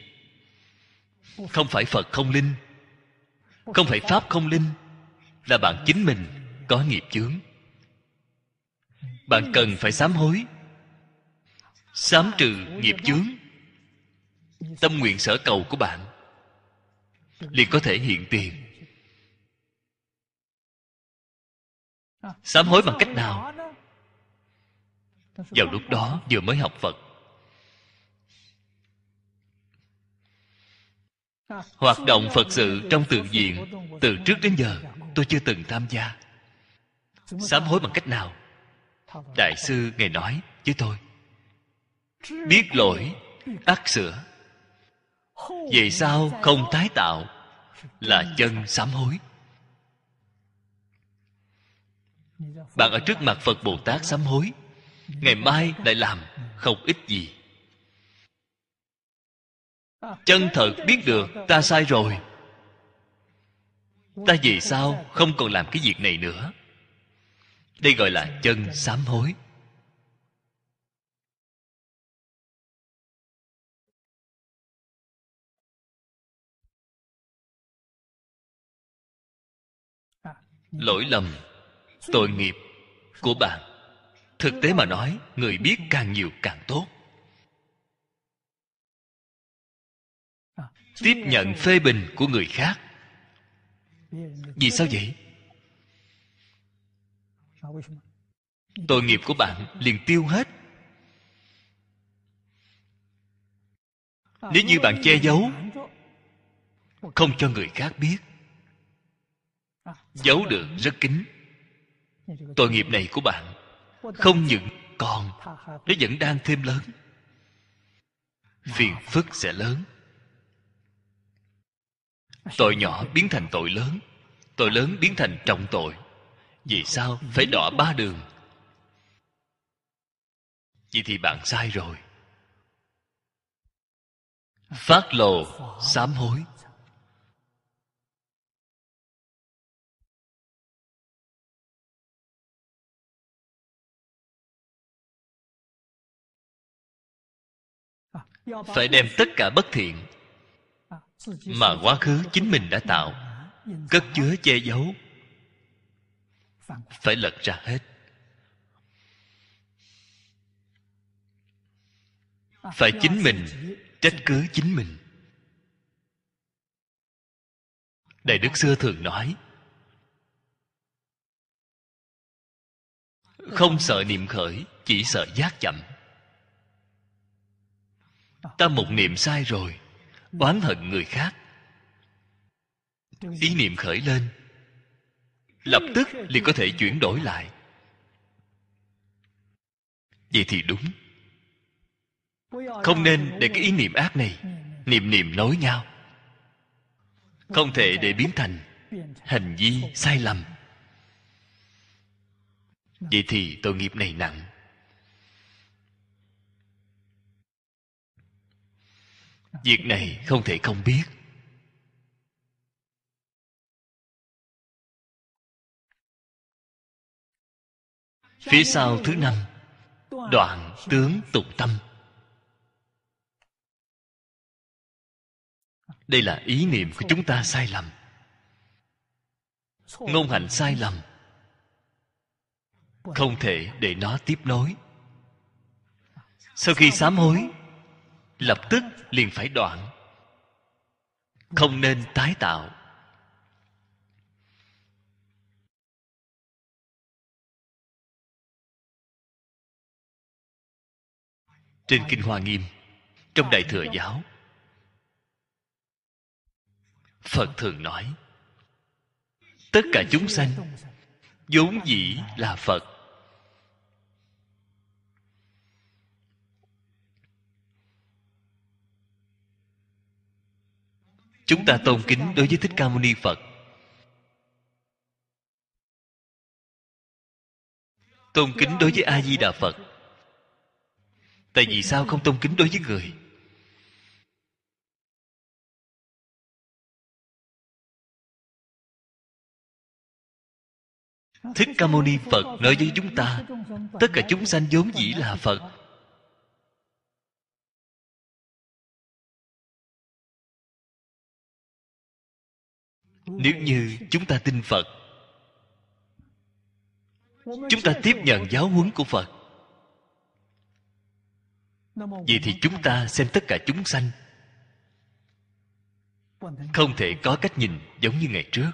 Không phải phật không linh, không phải pháp không linh là bạn chính mình có nghiệp chướng. Bạn cần phải sám hối, sám trừ nghiệp chướng, tâm nguyện sở cầu của bạn liền có thể hiện tiền. Sám hối bằng cách nào? Vào lúc đó vừa mới học phật. Hoạt động phật sự trong tự diện từ trước đến giờ tôi chưa từng tham gia. Sám hối bằng cách nào? Đại sư ngài nói với tôi. Biết lỗi, ác sửa. Về sau không tái tạo là chân sám hối. Bạn ở trước mặt phật bồ tát sám hối. Ngày mai lại làm không ít gì. Chân thật biết được, ta sai rồi ta về sau không còn làm cái việc này nữa? Đây gọi là chân sám hối. Lỗi lầm, tội nghiệp của bạn. Thực tế mà nói, người biết càng nhiều càng tốt. Tiếp nhận phê bình của người khác vì sao vậy? Tội nghiệp của bạn liền tiêu hết. Nếu như bạn che giấu, không cho người khác biết, giấu được rất kín. Tội nghiệp này của bạn không những còn, nó vẫn đang thêm lớn. Phiền phức sẽ lớn tội nhỏ biến thành tội lớn tội lớn biến thành trọng tội. Vì sao phải đọa ba đường? Vậy thì bạn sai rồi. Phát lồ sám hối. Phải đem tất cả bất thiện mà quá khứ chính mình đã tạo, cất chứa che giấu. Phải lật ra hết. Phải chính mình, trách cứ chính mình. Đại đức xưa thường nói, không sợ niệm khởi, chỉ sợ giác chậm. Ta một niệm sai rồi oán hận người khác. Ý niệm khởi lên, lập tức liền có thể chuyển đổi lại. Vậy thì đúng. Không nên để cái ý niệm ác này, niệm niệm nối nhau. Không thể để biến thành hành vi sai lầm. Vậy thì tội nghiệp này nặng. Việc này không thể không biết. Phía sau thứ năm, đoạn tướng tục tâm. Đây là ý niệm của chúng ta sai lầm. Ngôn hành sai lầm. Không thể để nó tiếp nối. Sau khi sám hối lập tức liền phải đoạn. Không nên tái tạo. Trên kinh hoa nghiêm, trong đại thừa giáo, phật thường nói, tất cả chúng sanh vốn dĩ là phật. Chúng ta tôn kính đối với thích ca mâu ni phật. Tôn kính đối với a di đà phật. Tại vì sao không tôn kính đối với người? Thích ca mâu ni phật nói với chúng ta, tất cả chúng sanh vốn dĩ là phật nếu như chúng ta tin phật, chúng ta tiếp nhận giáo huấn của phật. Vậy thì chúng ta xem tất cả chúng sanh không thể có cách nhìn giống như ngày trước.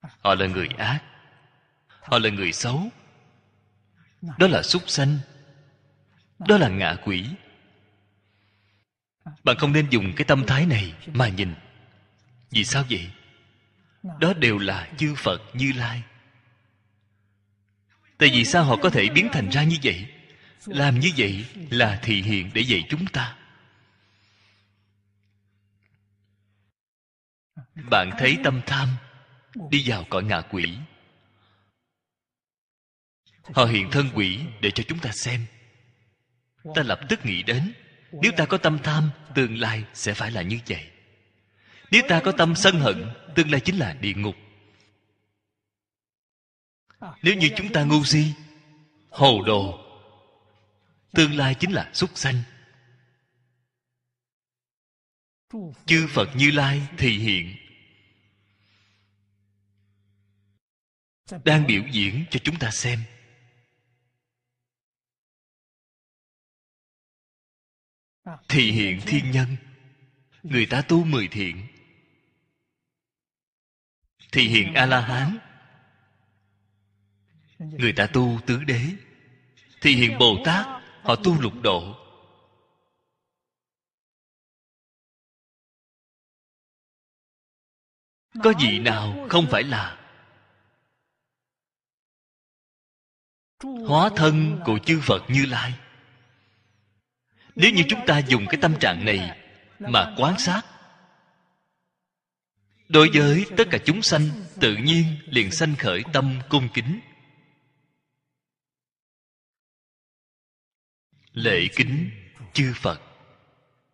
Họ là người ác, họ là người xấu. Đó là súc sanh, đó là ngạ quỷ bạn không nên dùng cái tâm thái này mà nhìn. Vì sao vậy? Đó đều là chư phật như lai. Tại vì sao họ có thể biến thành ra như vậy? Làm như vậy là thị hiện để dạy chúng ta. Bạn thấy tâm tham đi vào cõi ngạ quỷ. Họ hiện thân quỷ để cho chúng ta xem. Ta lập tức nghĩ đến nếu ta có tâm tham, tương lai sẽ phải là như vậy. Nếu ta có tâm sân hận, tương lai chính là địa ngục. Nếu như chúng ta ngu si, hồ đồ, tương lai chính là súc sanh. Chư phật như lai thì hiện, đang biểu diễn cho chúng ta xem. Thị hiện thiên nhân. Người ta tu mười thiện. Thị hiện a la hán người ta tu tứ đế. Thị hiện bồ tát họ tu lục độ. Có gì nào không phải là hóa thân của chư phật như lai? Nếu như chúng ta dùng cái tâm trạng này mà quan sát, đối với tất cả chúng sanh, tự nhiên liền sanh khởi tâm cung kính. Lễ kính chư phật,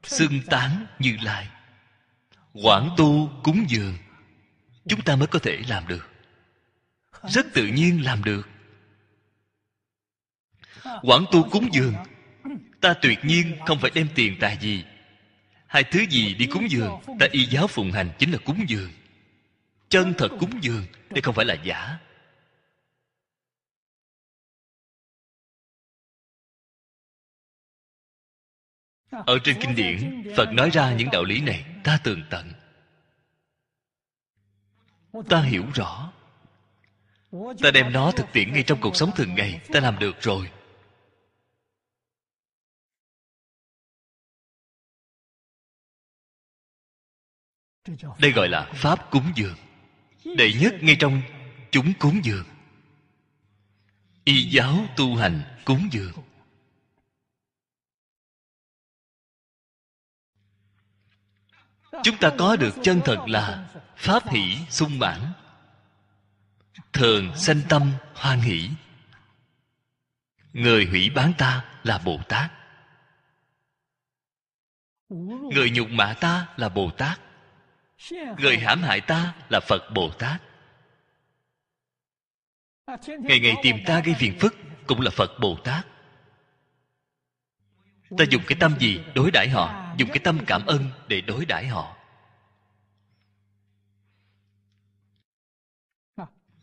xưng tán như lai. Quảng tu cúng dường, chúng ta mới có thể làm được. Rất tự nhiên làm được. Quảng tu cúng dường ta tuyệt nhiên không phải đem tiền tài gì. Hai thứ gì đi cúng dường, ta y giáo phụng hành chính là cúng dường. Chân thật cúng dường, đây không phải là giả. Ở trên kinh điển, phật nói ra những đạo lý này, ta tường tận. Ta hiểu rõ. Ta đem nó thực tiễn ngay trong cuộc sống thường ngày, ta làm được rồi. Đây gọi là pháp cúng dường. Đệ nhất ngay trong chúng cúng dường. Y giáo tu hành cúng dường. Chúng ta có được chân thật là pháp hỷ sung mãn. Thường sanh tâm hoan hỷ. Người hủy bán ta là bồ tát. Người nhục mạ ta là bồ tát người hãm hại ta là phật bồ tát. Ngày ngày tìm ta gây phiền phức cũng là phật bồ tát. Ta dùng cái tâm gì đối đãi họ? Dùng cái tâm cảm ơn để đối đãi họ.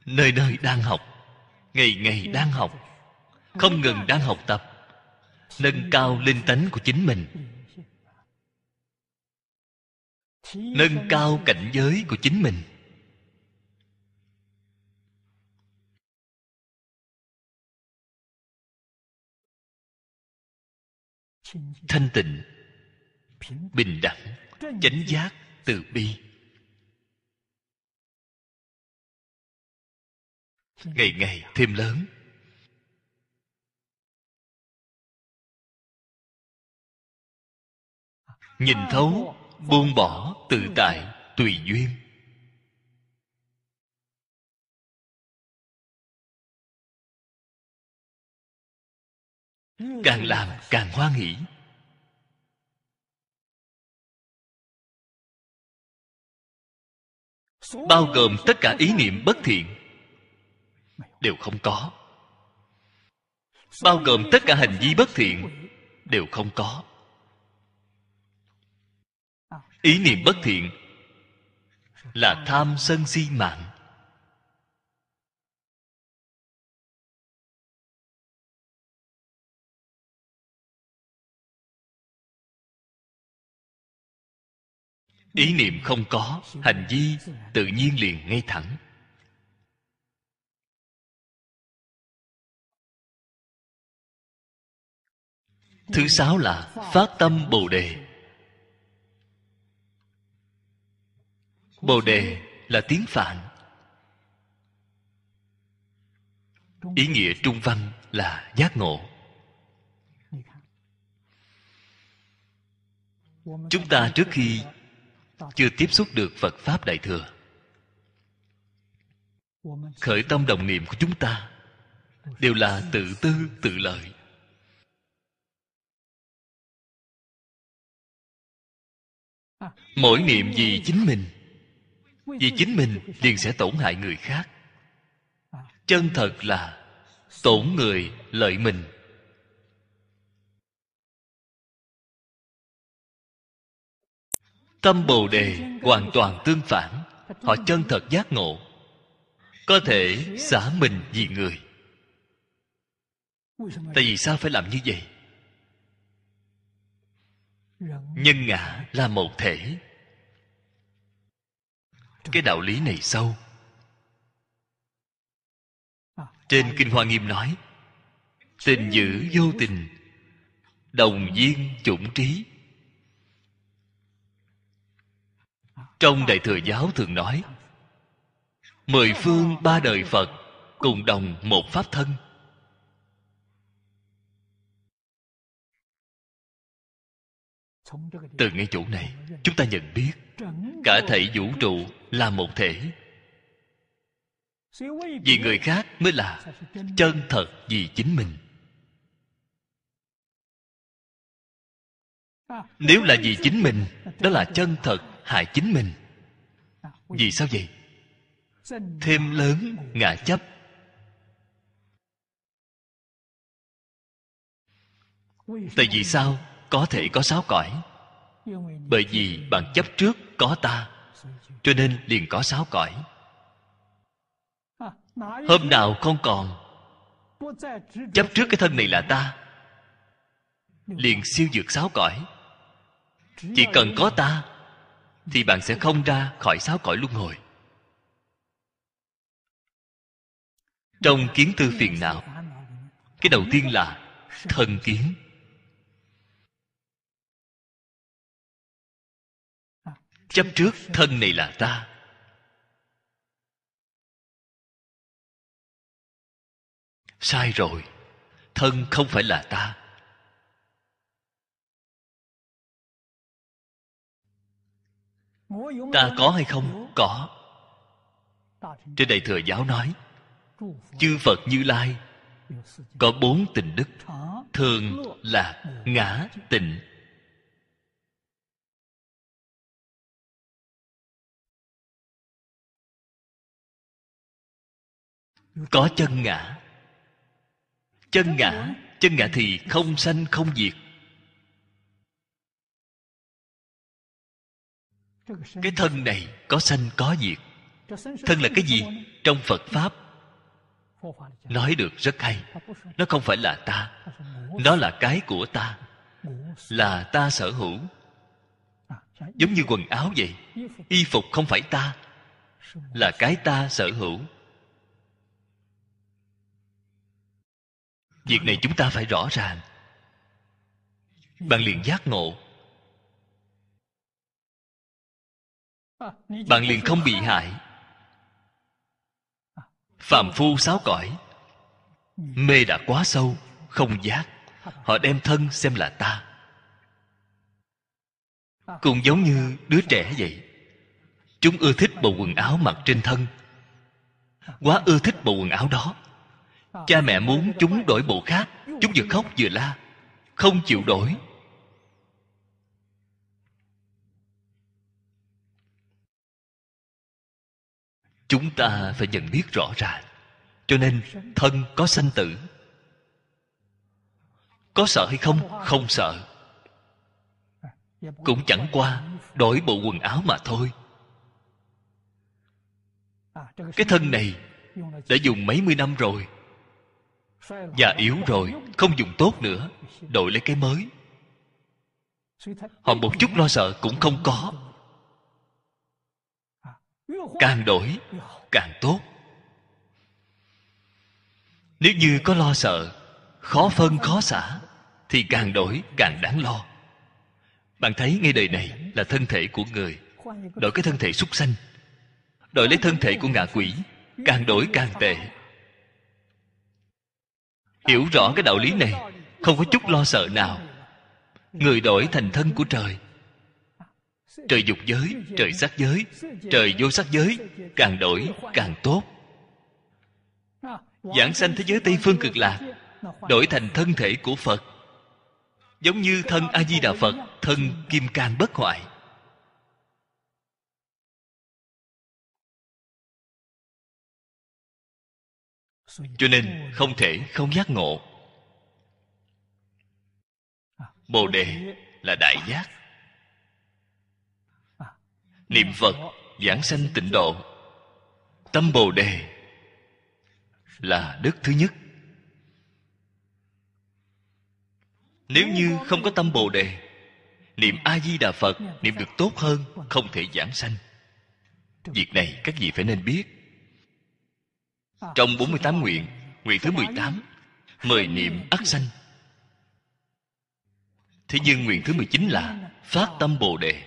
Nơi nơi đang học ngày ngày đang học không ngừng đang học tập nâng cao linh tánh của chính mình nâng cao cảnh giới của chính mình. Thanh tịnh, bình đẳng, chánh giác từ bi. Ngày ngày thêm lớn. Nhìn thấu buông bỏ tự tại tùy duyên. Càng làm càng hoan nghỉ bao gồm tất cả ý niệm bất thiện, đều không có. Bao gồm tất cả hành vi bất thiện, đều không có ý niệm bất thiện là tham sân si mạng. Ý niệm không có, hành vi tự nhiên liền ngay thẳng. Thứ sáu là phát tâm bồ đề. Bồ đề là tiếng phạn. Ý nghĩa trung văn là giác ngộ. Chúng ta trước khi chưa tiếp xúc được phật pháp đại thừa, khởi tâm đồng niệm của chúng ta đều là tự tư, tự lợi. Mỗi niệm vì chính mình vì chính mình liền sẽ tổn hại người khác. Chân thật là tổn người lợi mình. Tâm bồ đề hoàn toàn tương phản. Họ chân thật giác ngộ. Có thể xả mình vì người. Tại vì sao phải làm như vậy? Nhân ngã là một thể cái đạo lý này sâu trên kinh hoa nghiêm nói, tình dữ vô tình, đồng viên chủng trí. Trong đại thừa giáo thường nói, mười phương ba đời phật cùng đồng một pháp thân. Từ ngay chỗ này, chúng ta nhận biết cả thể vũ trụ là một thể. Vì người khác mới là chân thật vì chính mình. Nếu là vì chính mình, đó là chân thật hại chính mình. Vì sao vậy? Thêm lớn ngã chấp. Tại vì sao? Có thể có sáu cõi. Bởi vì bạn chấp trước có ta, cho nên liền có sáu cõi. Hôm nào không còn, chấp trước cái thân này là ta, liền siêu dược sáu cõi. Chỉ cần có ta, thì bạn sẽ không ra khỏi sáu cõi luân hồi. Trong kiến tư phiền não, cái đầu tiên là thân kiến. Chấp trước thân này là ta. Sai rồi, thân không phải là ta. Ta có hay không? Có. Trên đại thừa giáo nói, chư phật như lai có bốn tình đức. Thường là ngã tịnh. Có chân ngã. Chân ngã chân ngã thì không sanh không diệt. Cái thân này có sanh có diệt. Thân là cái gì? Trong phật pháp. Nói được rất hay. Nó không phải là ta. Nó là cái của ta. Là ta sở hữu. Giống như quần áo vậy. Y phục không phải ta. Là cái ta sở hữu việc này chúng ta phải rõ ràng. Bạn liền giác ngộ. Bạn liền không bị hại. Phàm phu sáo cõi. Mê đã quá sâu, không giác. Họ đem thân xem là ta. Cũng giống như đứa trẻ vậy. Chúng ưa thích bộ quần áo mặc trên thân. Quá ưa thích bộ quần áo đó cha mẹ muốn chúng đổi bộ khác. Chúng vừa khóc vừa la. Không chịu đổi. Chúng ta phải nhận biết rõ ràng. Cho nên, thân có sanh tử. Có sợ hay không? Không sợ. Cũng chẳng qua đổi bộ quần áo mà thôi. Cái thân này đã dùng mấy mươi năm rồi già yếu rồi, không dùng tốt nữa, đổi lấy cái mới. Họ một chút lo sợ cũng không có. Càng đổi, càng tốt. Nếu như có lo sợ, khó phân, khó xả, thì càng đổi, càng đáng lo. Bạn thấy ngay đời này là thân thể của người. Đổi cái thân thể súc sanh. Đổi lấy thân thể của ngạ quỷ, càng đổi càng tệ hiểu rõ cái đạo lý này, không có chút lo sợ nào. Người đổi thành thân của trời. Trời dục giới, trời sắc giới, trời vô sắc giới, càng đổi, càng tốt. Giảng sanh thế giới tây phương cực lạc, đổi thành thân thể của phật. Giống như thân a di đà phật, thân kim cang bất hoại. Cho nên không thể không giác ngộ. Bồ đề là đại giác. Niệm phật giảng sanh tịnh độ. Tâm bồ đề là đức thứ nhất. Nếu như không có tâm bồ đề, niệm a di đà phật niệm được tốt hơn, không thể giảng sanh. Việc này các vị phải nên biết trong 48 nguyện Nguyện thứ 18 Mời niệm ắt sanh. Thế nhưng nguyện thứ 19 là Phát tâm Bồ Đề.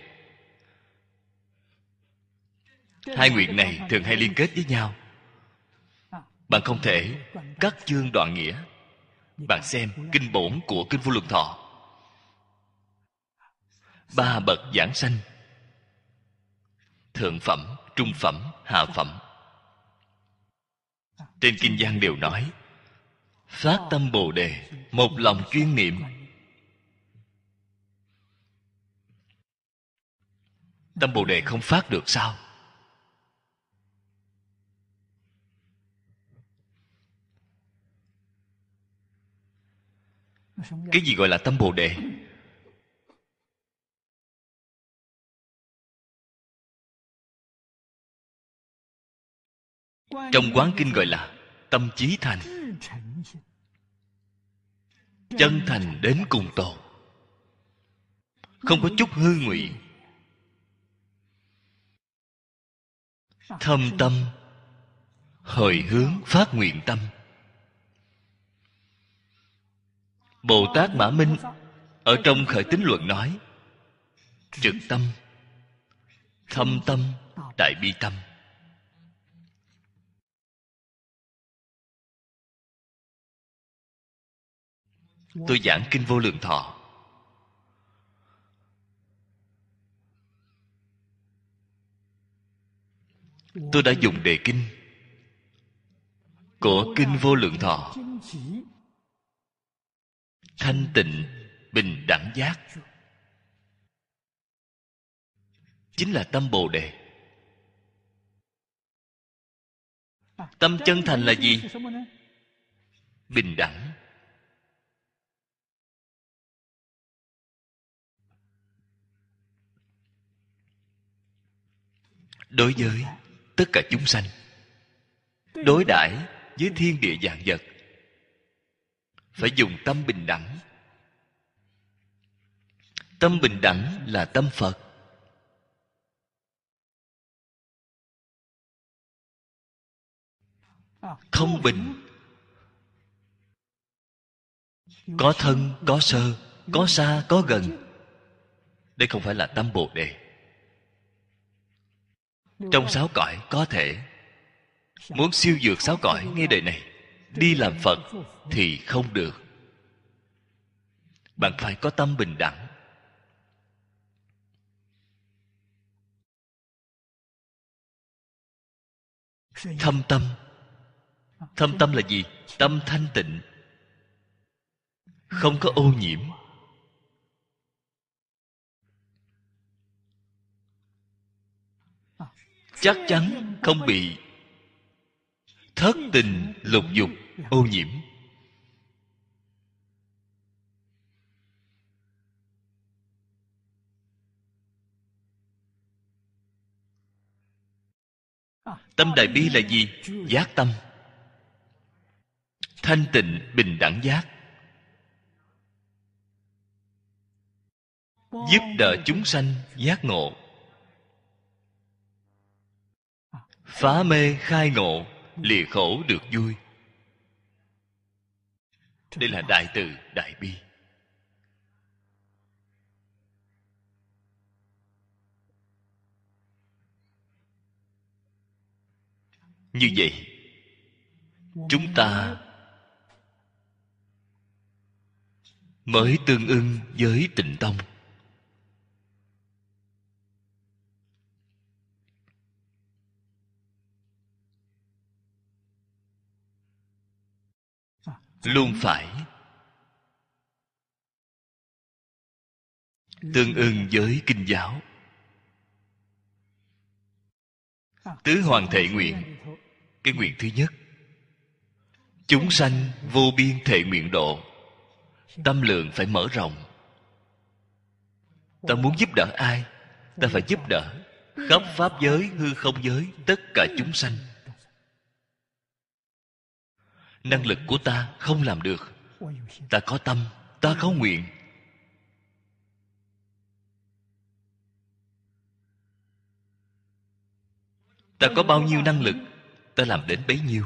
Hai nguyện này thường hay liên kết với nhau. Bạn không thể cắt chương đoạn nghĩa. Bạn xem kinh bổn của Kinh Vô Lượng Thọ. Ba bậc giảng sanh. Thượng phẩm, trung phẩm, hạ phẩm trên kinh văn đều nói phát tâm bồ đề, một lòng chuyên niệm. Tâm bồ đề không phát được sao? Cái gì gọi là tâm bồ đề? Trong quán kinh gọi là tâm trí thành. Chân thành đến cùng tột không có chút hư ngụy. Thâm tâm, hồi hướng phát nguyện tâm. Bồ tát mã minh ở trong khởi tín luận nói, trực tâm, thâm tâm, đại bi tâm. Tôi giảng kinh vô lượng thọ. Tôi đã dùng đề kinh của kinh vô lượng thọ. Thanh tịnh, bình đẳng giác. Chính là tâm bồ đề. Tâm chân thành là gì? Bình đẳng. Đối với tất cả chúng sanh, đối đãi với thiên địa dạng vật, phải dùng tâm bình đẳng. Tâm bình đẳng là tâm phật. Không bình, có thân, có sơ, có xa, có gần. Đây không phải là tâm bồ đề trong sáu cõi có thể. Muốn siêu dược sáu cõi ngay đời này đi làm phật thì không được. Bạn phải có tâm bình đẳng. Thâm tâm. Thâm tâm là gì? Tâm thanh tịnh. Không có ô nhiễm chắc chắn không bị thất tình lục dục ô nhiễm. Tâm đại bi là gì? Giác tâm. Thanh tịnh bình đẳng giác. Giúp đỡ chúng sanh giác ngộ. Phá mê khai ngộ, lìa khổ được vui. Đây là đại từ đại bi. Như vậy, chúng ta mới tương ưng với tịnh tông. Luôn phải. Tương ưng với kinh giáo. Tứ hoàng thệ nguyện. Cái nguyện thứ nhất. Chúng sanh vô biên thệ nguyện độ. Tâm lượng phải mở rộng. Ta muốn giúp đỡ ai? Ta phải giúp đỡ khắp pháp giới, hư không giới, tất cả chúng sanh năng lực của ta không làm được. Ta có tâm, ta có nguyện. Ta có bao nhiêu năng lực, ta làm đến bấy nhiêu.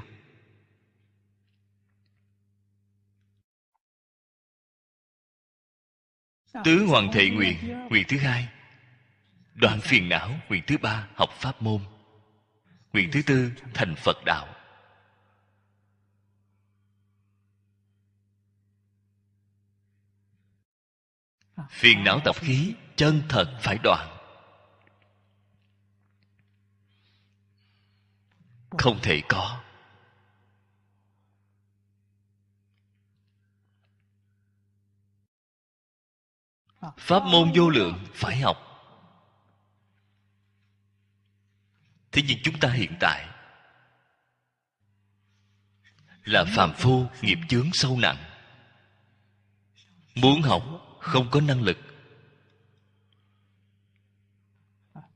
Tứ hoàng thệ nguyện nguyện thứ hai. Đoạn phiền não, nguyện thứ ba, học pháp môn. Nguyện thứ tư, thành phật đạo. Phiền não tập khí, chân thật phải đoạn. Không thể có. Pháp môn vô lượng phải học. Thế nhưng chúng ta hiện tại là phàm phu nghiệp chướng sâu nặng. Muốn học không có năng lực.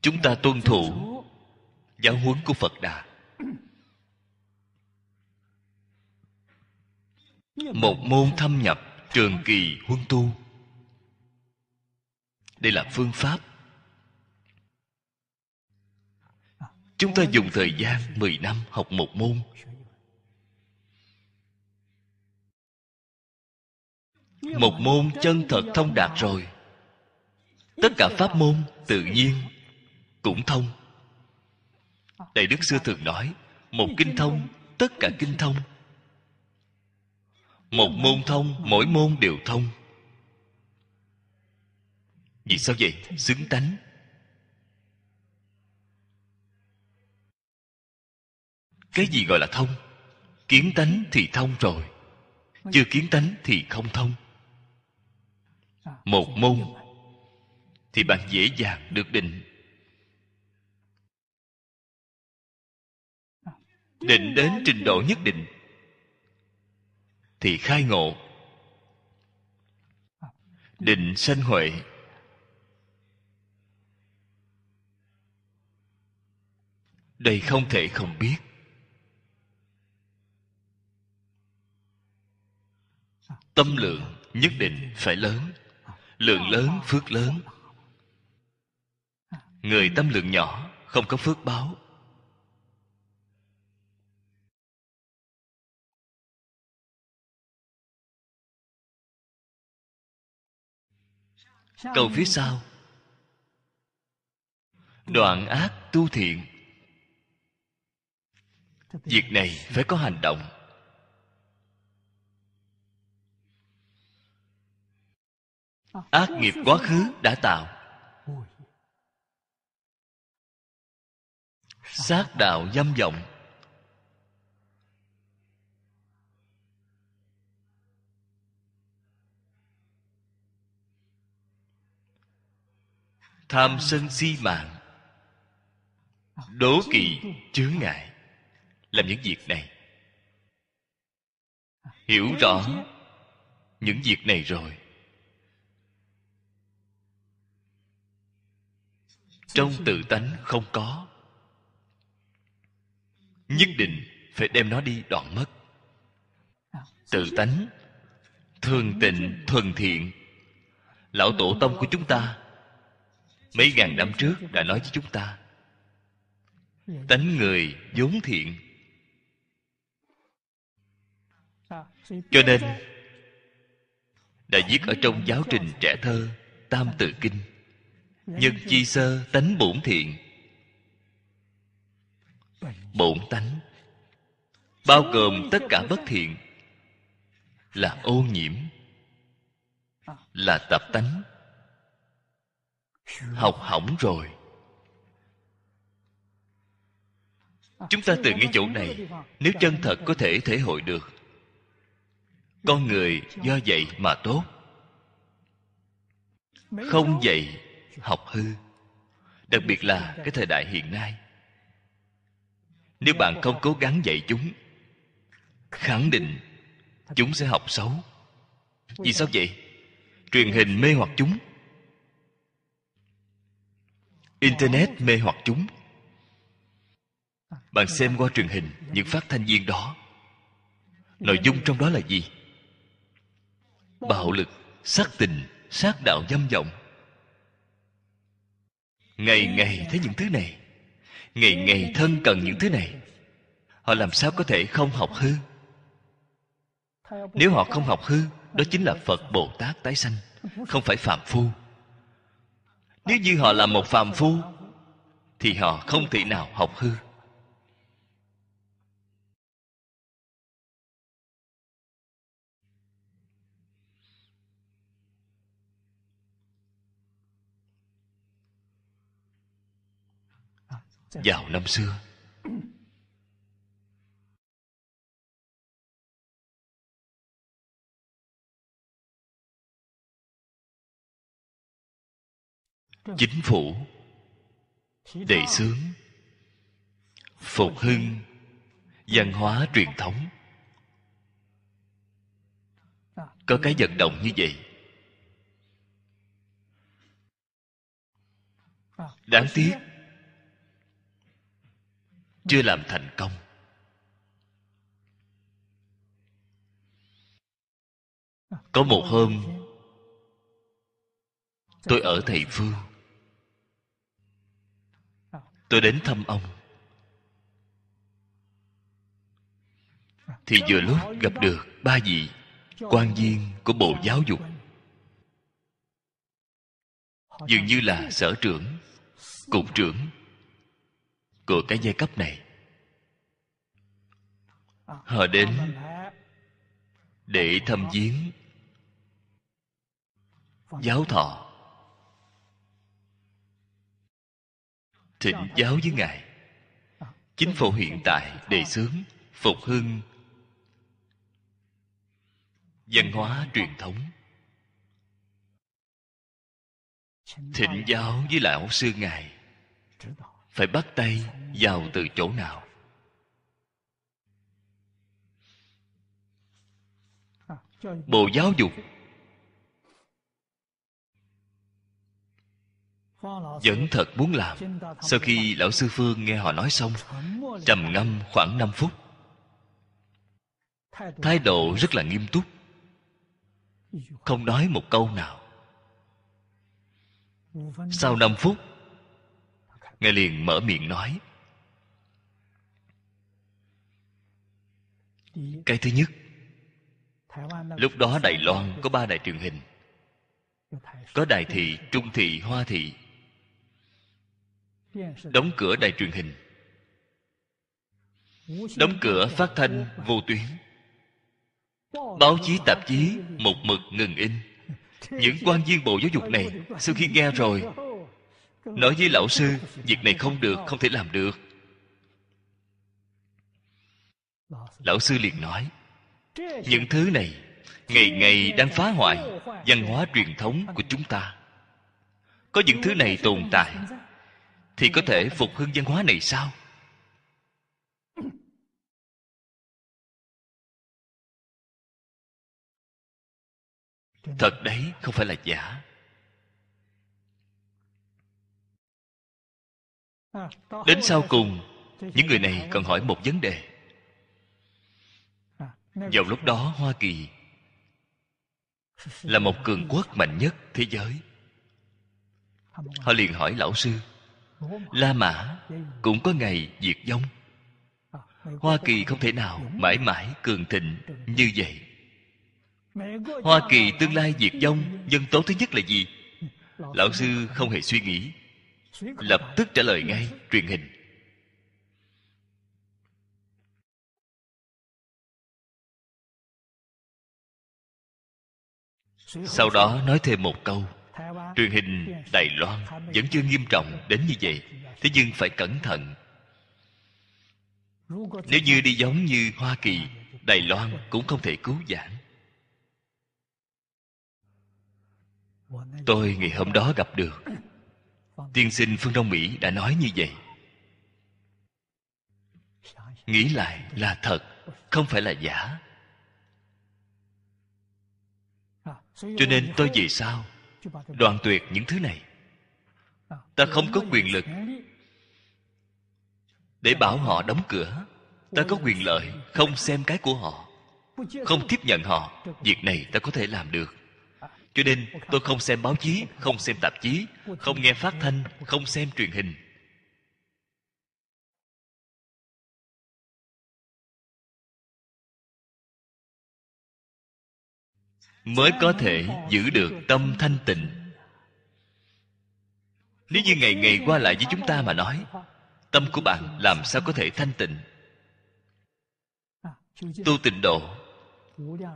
Chúng ta tuân thủ giáo huấn của phật đà. Một môn thâm nhập trường kỳ huân tu. Đây là phương pháp. Chúng ta dùng thời gian 10 năm học một môn. Một môn chân thật thông đạt rồi. Tất cả pháp môn tự nhiên cũng thông. Đại đức xưa thường nói, một kinh thông, tất cả kinh thông. Một môn thông, mỗi môn đều thông. Vì sao vậy? Xứng tánh. Cái gì gọi là thông? Kiến tánh thì thông rồi. Chưa kiến tánh thì không thông một môn thì bạn dễ dàng được định. Định đến trình độ nhất định thì khai ngộ. Định sanh huệ. Đây không thể không biết. Tâm lượng nhất định phải lớn lượng lớn phước lớn. Người tâm lượng nhỏ, không có phước báo. Câu phía sau. Đoạn ác tu thiện. Việc này phải có hành động. Ác nghiệp quá khứ đã tạo. Sát đạo dâm vọng. Tham sân si mạng. Đố kỵ chướng ngại. Làm những việc này. Hiểu rõ những việc này rồi. Trong tự tánh không có. Nhất định phải đem nó đi đoạn mất. Tự tánh, thường tịnh thuần thiện. Lão tổ tông của chúng ta, mấy ngàn năm trước đã nói với chúng ta, tánh người vốn thiện. Cho nên, đã viết ở trong giáo trình trẻ thơ tam tự kinh nhân chi sơ tánh bổn thiện. Bổn tánh. Bao gồm tất cả bất thiện là ô nhiễm là tập tánh. Học hỏng rồi. Chúng ta từ ngay chỗ này nếu chân thật có thể thể hội được. Con người do vậy mà tốt. Không dạy học hư, đặc biệt là cái thời đại hiện nay. Nếu bạn không cố gắng dạy chúng, khẳng định chúng sẽ học xấu. Vì sao vậy? Truyền hình mê hoặc chúng. Internet mê hoặc chúng. Bạn xem qua truyền hình những phát thanh viên đó. Nội dung trong đó là gì? Bạo lực, sát tình, sát đạo dâm vọng ngày ngày thấy những thứ này. Ngày ngày thân cần những thứ này. Họ làm sao có thể không học hư? Nếu họ không học hư, đó chính là phật bồ tát tái sanh, không phải phạm phu. Nếu như họ là một phàm phu, thì họ không thể nào học hư. Vào năm xưa. Chính phủ đề xướng phục hưng văn hóa truyền thống. Có cái vận động như vậy. Đáng tiếc chưa làm thành công. Có một hôm, tôi ở thầy phương tôi đến thăm ông. Thì vừa lúc gặp được ba vị quan viên của bộ giáo dục. Dường như là sở trưởng, cục trưởng của cái giai cấp này. Họ đến để thăm viếng giáo thọ. Thịnh giáo với ngài. Chính phủ hiện tại đề xướng phục hưng văn hóa truyền thống. Thịnh giáo với lão sư ngài phải bắt tay vào từ chỗ nào? Bộ giáo dục. Vẫn thật muốn làm. Sau khi lão sư phương nghe họ nói xong, trầm ngâm khoảng 5 phút. Thái độ rất là nghiêm túc. Không nói một câu nào. Sau 5 phút ngài liền mở miệng nói. Cái thứ nhất, lúc đó đài loan có ba đài truyền hình. Có đài thị, trung thị, hoa thị. Đóng cửa đài truyền hình. Đóng cửa phát thanh vô tuyến. Báo chí tạp chí một mực ngừng in. Những quan viên bộ giáo dục này, sau khi nghe rồi nói với lão sư, việc này không được, không thể làm được. Lão sư liền nói, những thứ này, ngày ngày đang phá hoại văn hóa truyền thống của chúng ta. Có những thứ này tồn tại, thì có thể phục hưng văn hóa này sao? Thật đấy, không phải là giả. Đến sau cùng, những người này còn hỏi một vấn đề. Vào lúc đó, hoa kỳ là một cường quốc mạnh nhất thế giới. Họ liền hỏi lão sư, la mã, cũng có ngày diệt vong. Hoa kỳ không thể nào mãi mãi cường thịnh như vậy. Hoa kỳ tương lai diệt vong, nhân tố thứ nhất là gì? Lão sư không hề suy nghĩ lập tức trả lời ngay truyền hình. Sau đó nói thêm một câu. Truyền hình đài loan vẫn chưa nghiêm trọng đến như vậy, thế nhưng phải cẩn thận. Nếu như đi giống như hoa kỳ, đài loan cũng không thể cứu vãn. Tôi ngày hôm đó gặp được tiên sinh phương đông mỹ đã nói như vậy. Nghĩ lại là thật, không phải là giả. Cho nên tôi vì sao đoạn tuyệt những thứ này? Ta không có quyền lực để bảo họ đóng cửa. Ta có quyền lợi không xem cái của họ, không tiếp nhận họ. Việc này ta có thể làm được cho nên tôi không xem báo chí không xem tạp chí không nghe phát thanh không xem truyền hình. Mới có thể giữ được tâm thanh tịnh. Nếu như ngày ngày qua lại với chúng ta mà nói tâm của bạn làm sao có thể thanh tịnh? Tu tịnh độ.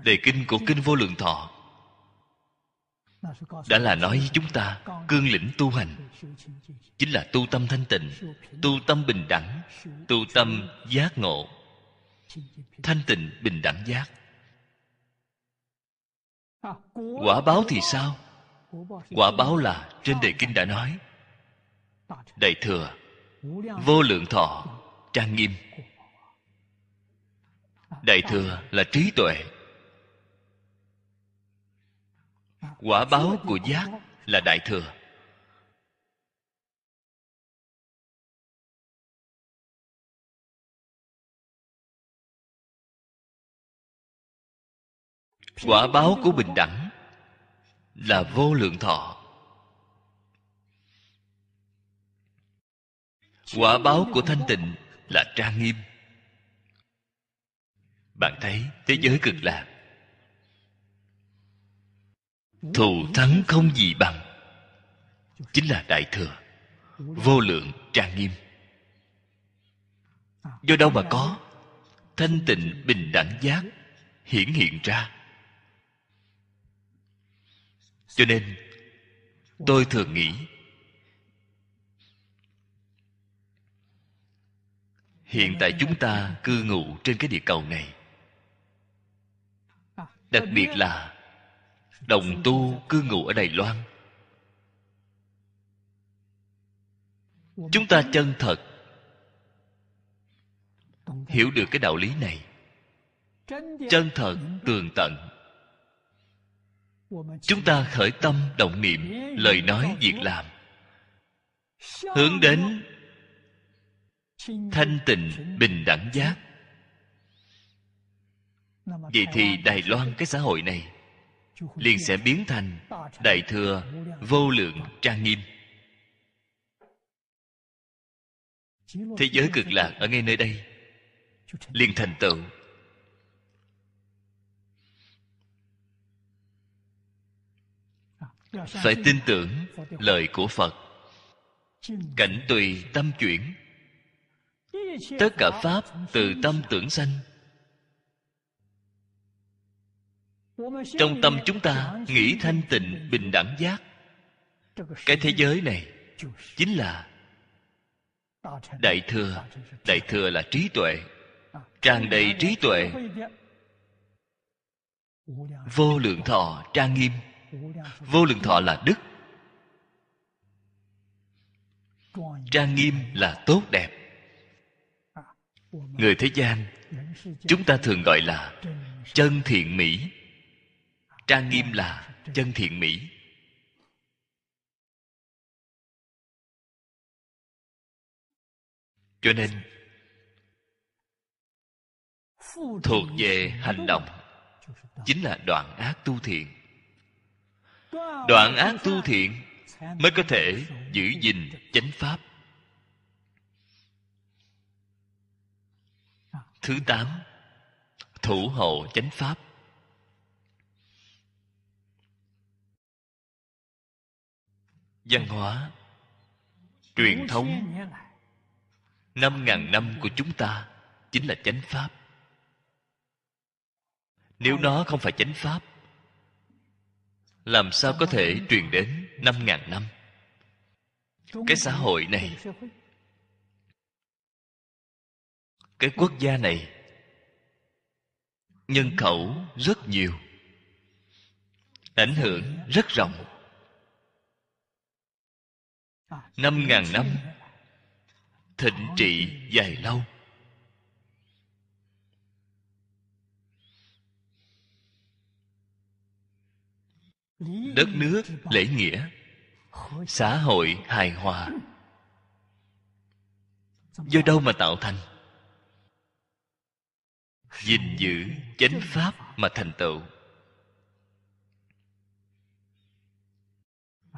Đề kinh của kinh vô lượng thọ đã là nói với chúng ta, cương lĩnh tu hành chính là tu tâm thanh tịnh, tu tâm bình đẳng, tu tâm giác ngộ. Thanh tịnh, bình đẳng, giác. Quả báo thì sao? Quả báo là trên đề kinh đã nói, đại thừa, vô lượng thọ, trang nghiêm. Đại thừa là trí tuệ quả báo của giác là đại thừa. Quả báo của bình đẳng là vô lượng thọ. Quả báo của thanh tịnh là trang nghiêm. Bạn thấy thế giới cực lạc thù thắng không gì bằng. Chính là đại thừa, vô lượng trang nghiêm. Do đâu mà có? Thanh tịnh bình đẳng giác, hiển hiện ra. Cho nên, tôi thường nghĩ, hiện tại chúng ta cư ngụ trên cái địa cầu này. Đặc biệt là đồng tu cư ngụ ở đài loan. Chúng ta chân thật hiểu được cái đạo lý này. Chân thật, tường tận. Chúng ta khởi tâm động niệm, lời nói, việc làm. Hướng đến thanh tịnh, bình đẳng giác. Vậy thì đài loan, cái xã hội này liền sẽ biến thành đại thừa vô lượng trang nghiêm. Thế giới cực lạc ở ngay nơi đây, liền thành tựu. Phải tin tưởng lời của phật. Cảnh tùy tâm chuyển. Tất cả pháp từ tâm tưởng sanh trong tâm chúng ta nghĩ thanh tịnh, bình đẳng giác. Cái thế giới này chính là đại thừa. Đại thừa là trí tuệ. Tràn đầy trí tuệ. Vô lượng thọ trang nghiêm. Vô lượng thọ là đức. Trang nghiêm là tốt đẹp. Người thế gian, chúng ta thường gọi là chân thiện mỹ trang nghiêm là chân thiện mỹ. Cho nên, thuộc về hành động chính là đoạn ác tu thiện. Đoạn ác tu thiện mới có thể giữ gìn chánh pháp. Thứ tám, thủ hộ chánh pháp. Văn hóa. Truyền thống. Năm ngàn năm của chúng ta chính là chánh pháp. Nếu nó không phải chánh pháp, làm sao có thể truyền đến năm ngàn năm? Cái xã hội này, cái quốc gia này, nhân khẩu rất nhiều, ảnh hưởng rất rộng năm ngàn năm, thịnh trị dài lâu. Đất nước lễ nghĩa, xã hội hài hòa. Do đâu mà tạo thành? Gìn giữ chánh pháp mà thành tựu.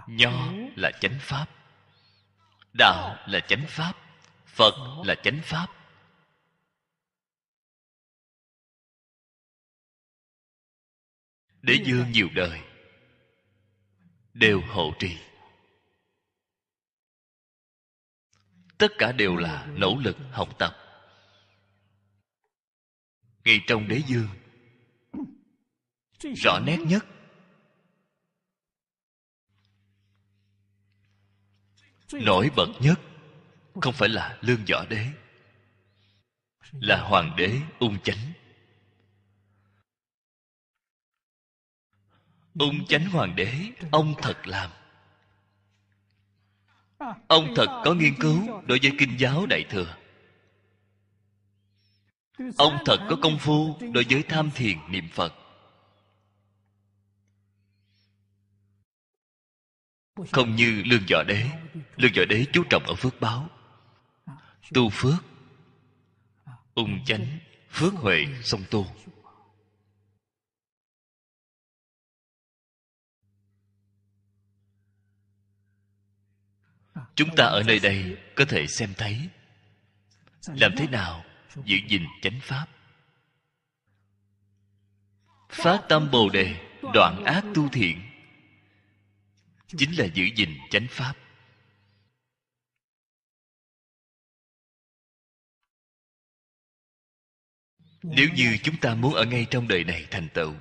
Nho là chánh pháp đạo là chánh pháp, phật là chánh pháp. Đế dương nhiều đời, đều hộ trì. Tất cả đều là nỗ lực học tập. Ngay trong đế dương, rõ nét nhất nổi bật nhất không phải là lương võ đế, là hoàng đế ung chánh. Ung chánh hoàng đế, ông thật làm. Ông thật có nghiên cứu đối với kinh giáo đại thừa. Ông thật có công phu đối với tham thiền niệm phật. Không như lương võ đế. Lương võ đế chú trọng ở phước báo. Tu phước, ung chánh, phước huệ, song tu. Chúng ta ở nơi đây có thể xem thấy. Làm thế nào giữ gìn chánh pháp? Phát tâm bồ đề, đoạn ác tu thiện chính là giữ gìn chánh pháp. Nếu như chúng ta muốn ở ngay trong đời này thành tựu,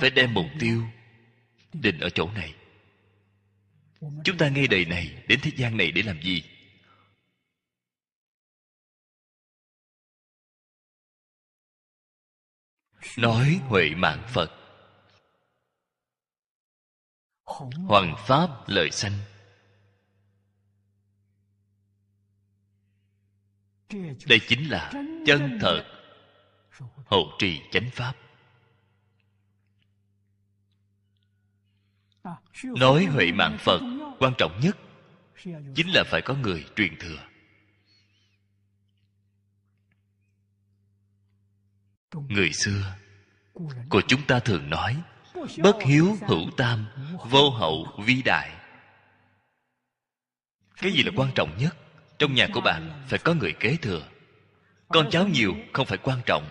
phải đem mục tiêu định ở chỗ này. Chúng ta ngay đời này đến thế gian này để làm gì? Nói huệ mạng phật hoàng pháp lợi sanh. Đây chính là chân thật. Hộ trì chánh pháp. Nói huệ mạng phật, quan trọng nhất chính là phải có người truyền thừa. Người xưa của chúng ta thường nói bất hiếu hữu tam, vô hậu vi đại. Cái gì là quan trọng nhất? Trong nhà của bạn phải có người kế thừa. Con cháu nhiều không phải quan trọng.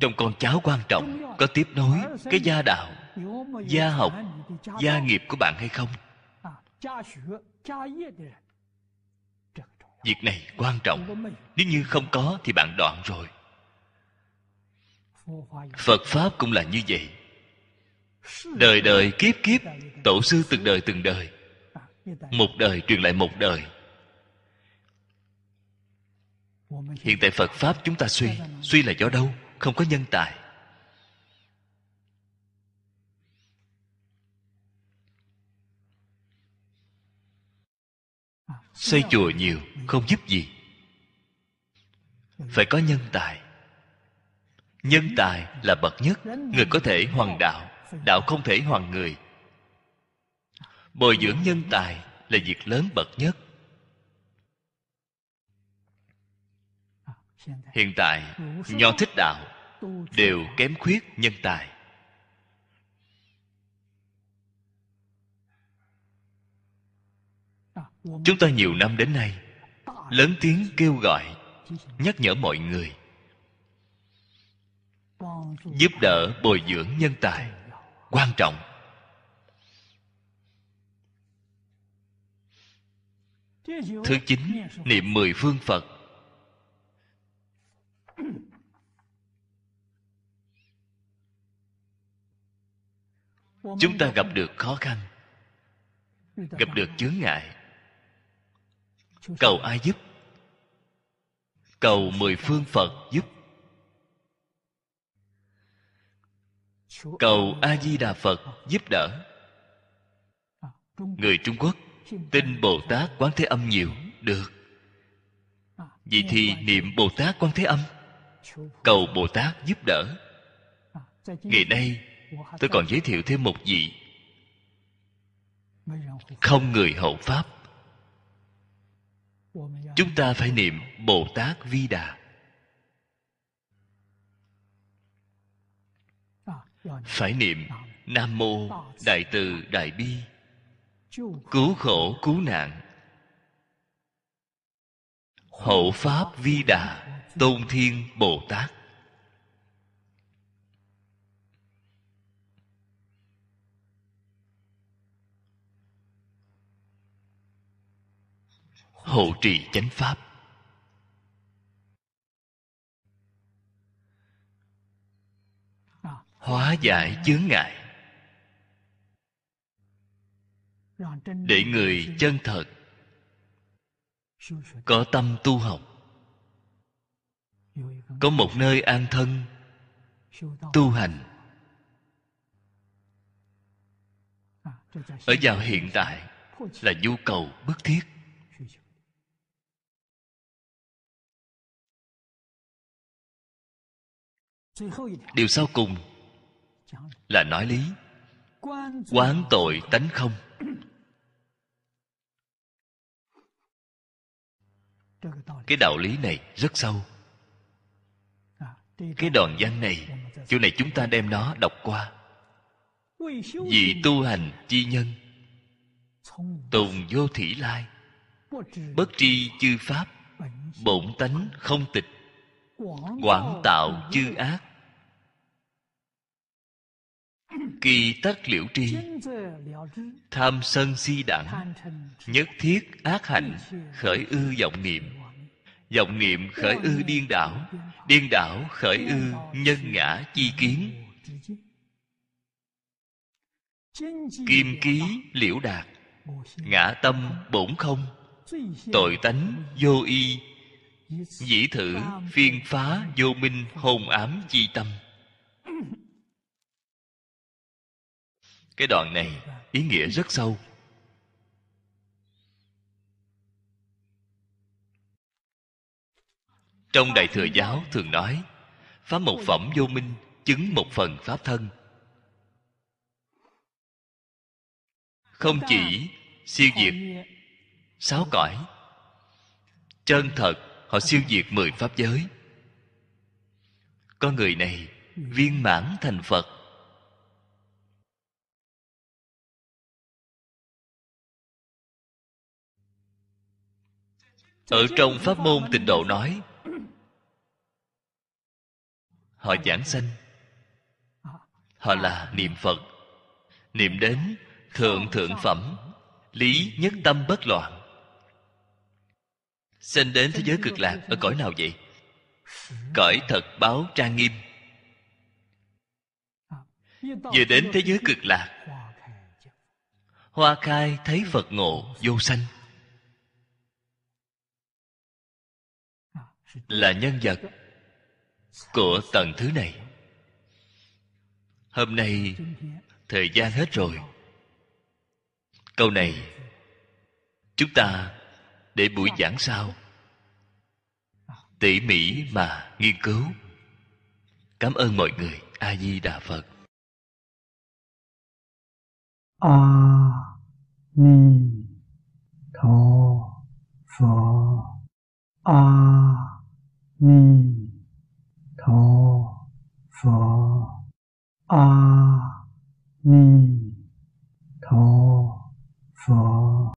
Trong con cháu quan trọng, có tiếp nối cái gia đạo, gia học, gia nghiệp của bạn hay không? Việc này quan trọng. Nếu như không có thì bạn đoạn rồi phật pháp cũng là như vậy. Đời đời kiếp kiếp, tổ sư từng đời từng đời. Một đời truyền lại một đời. Hiện tại phật pháp chúng ta suy suy là do đâu? Không có nhân tài. Xây chùa nhiều, không giúp gì. Phải có nhân tài nhân tài là bậc nhất, người có thể hoàn đạo đạo không thể hoàn người. Bồi dưỡng nhân tài là việc lớn bậc nhất. Hiện tại, nho thích đạo đều kém khuyết nhân tài. Chúng ta nhiều năm đến nay, lớn tiếng kêu gọi, nhắc nhở mọi người giúp đỡ bồi dưỡng nhân tài. Quan trọng. Thứ chín, niệm mười phương phật. Chúng ta gặp được khó khăn, gặp được chướng ngại. Cầu ai giúp? Cầu mười phương phật giúp. Cầu a di đà phật giúp đỡ. Người trung quốc tin bồ tát quán thế âm nhiều, được. Vậy thì niệm bồ tát Quán thế âm, cầu bồ tát giúp đỡ. Ngày nay, tôi còn giới thiệu thêm một vị không người hậu pháp. Chúng ta phải niệm bồ tát vi đà. Phải niệm nam mô đại từ đại bi. Cứu khổ, cứu nạn. Hộ pháp vi đà, tôn thiên bồ tát. Hộ trì chánh pháp. Hóa giải chướng ngại. Để người chân thật có tâm tu học, có một nơi an thân tu hành. Ở vào hiện tại là nhu cầu bức thiết. Điều sau cùng là nói lý. Quán tội tánh không. Cái đạo lý này rất sâu. Cái đoạn văn này, chỗ này chúng ta đem nó đọc qua. Vì tu hành chi nhân, tùng vô thủy lai, bất tri chư pháp, bổn tánh không tịch, quảng tạo chư ác. Kỳ tắc liễu tri. Tham sân si đẳng, nhất thiết ác hạnh, khởi ư vọng niệm. Vọng niệm khởi ư điên đảo điên đảo khởi ư nhân ngã chi kiến. Kim ký liễu đạt, ngã tâm bổn không, tội tánh vô y. Dĩ thử phiên phá vô minh hồn ám chi tâm. Cái đoạn này ý nghĩa rất sâu. Trong đại thừa giáo thường nói pháp một phẩm vô minh chứng một phần pháp thân. Không chỉ siêu diệt, sáu cõi, chân thật họ siêu diệt mười pháp giới. Con người này viên mãn thành phật. Ở trong pháp môn tịnh độ nói, họ giảng sanh. Họ là niệm phật, niệm đến thượng thượng phẩm, lý nhất tâm bất loạn. Sinh đến thế giới cực lạc ở cõi nào vậy? Cõi thật báo trang nghiêm. Vừa đến thế giới cực lạc, hoa khai thấy phật ngộ vô sanh. là nhân vật của tầng thứ này. Hôm nay thời gian hết rồi. Câu này chúng ta để buổi giảng sau. Tỉ mỉ mà nghiên cứu. Cảm ơn mọi người. A di đà phật. A ni tho phật. a 弥陀佛阿弥陀佛。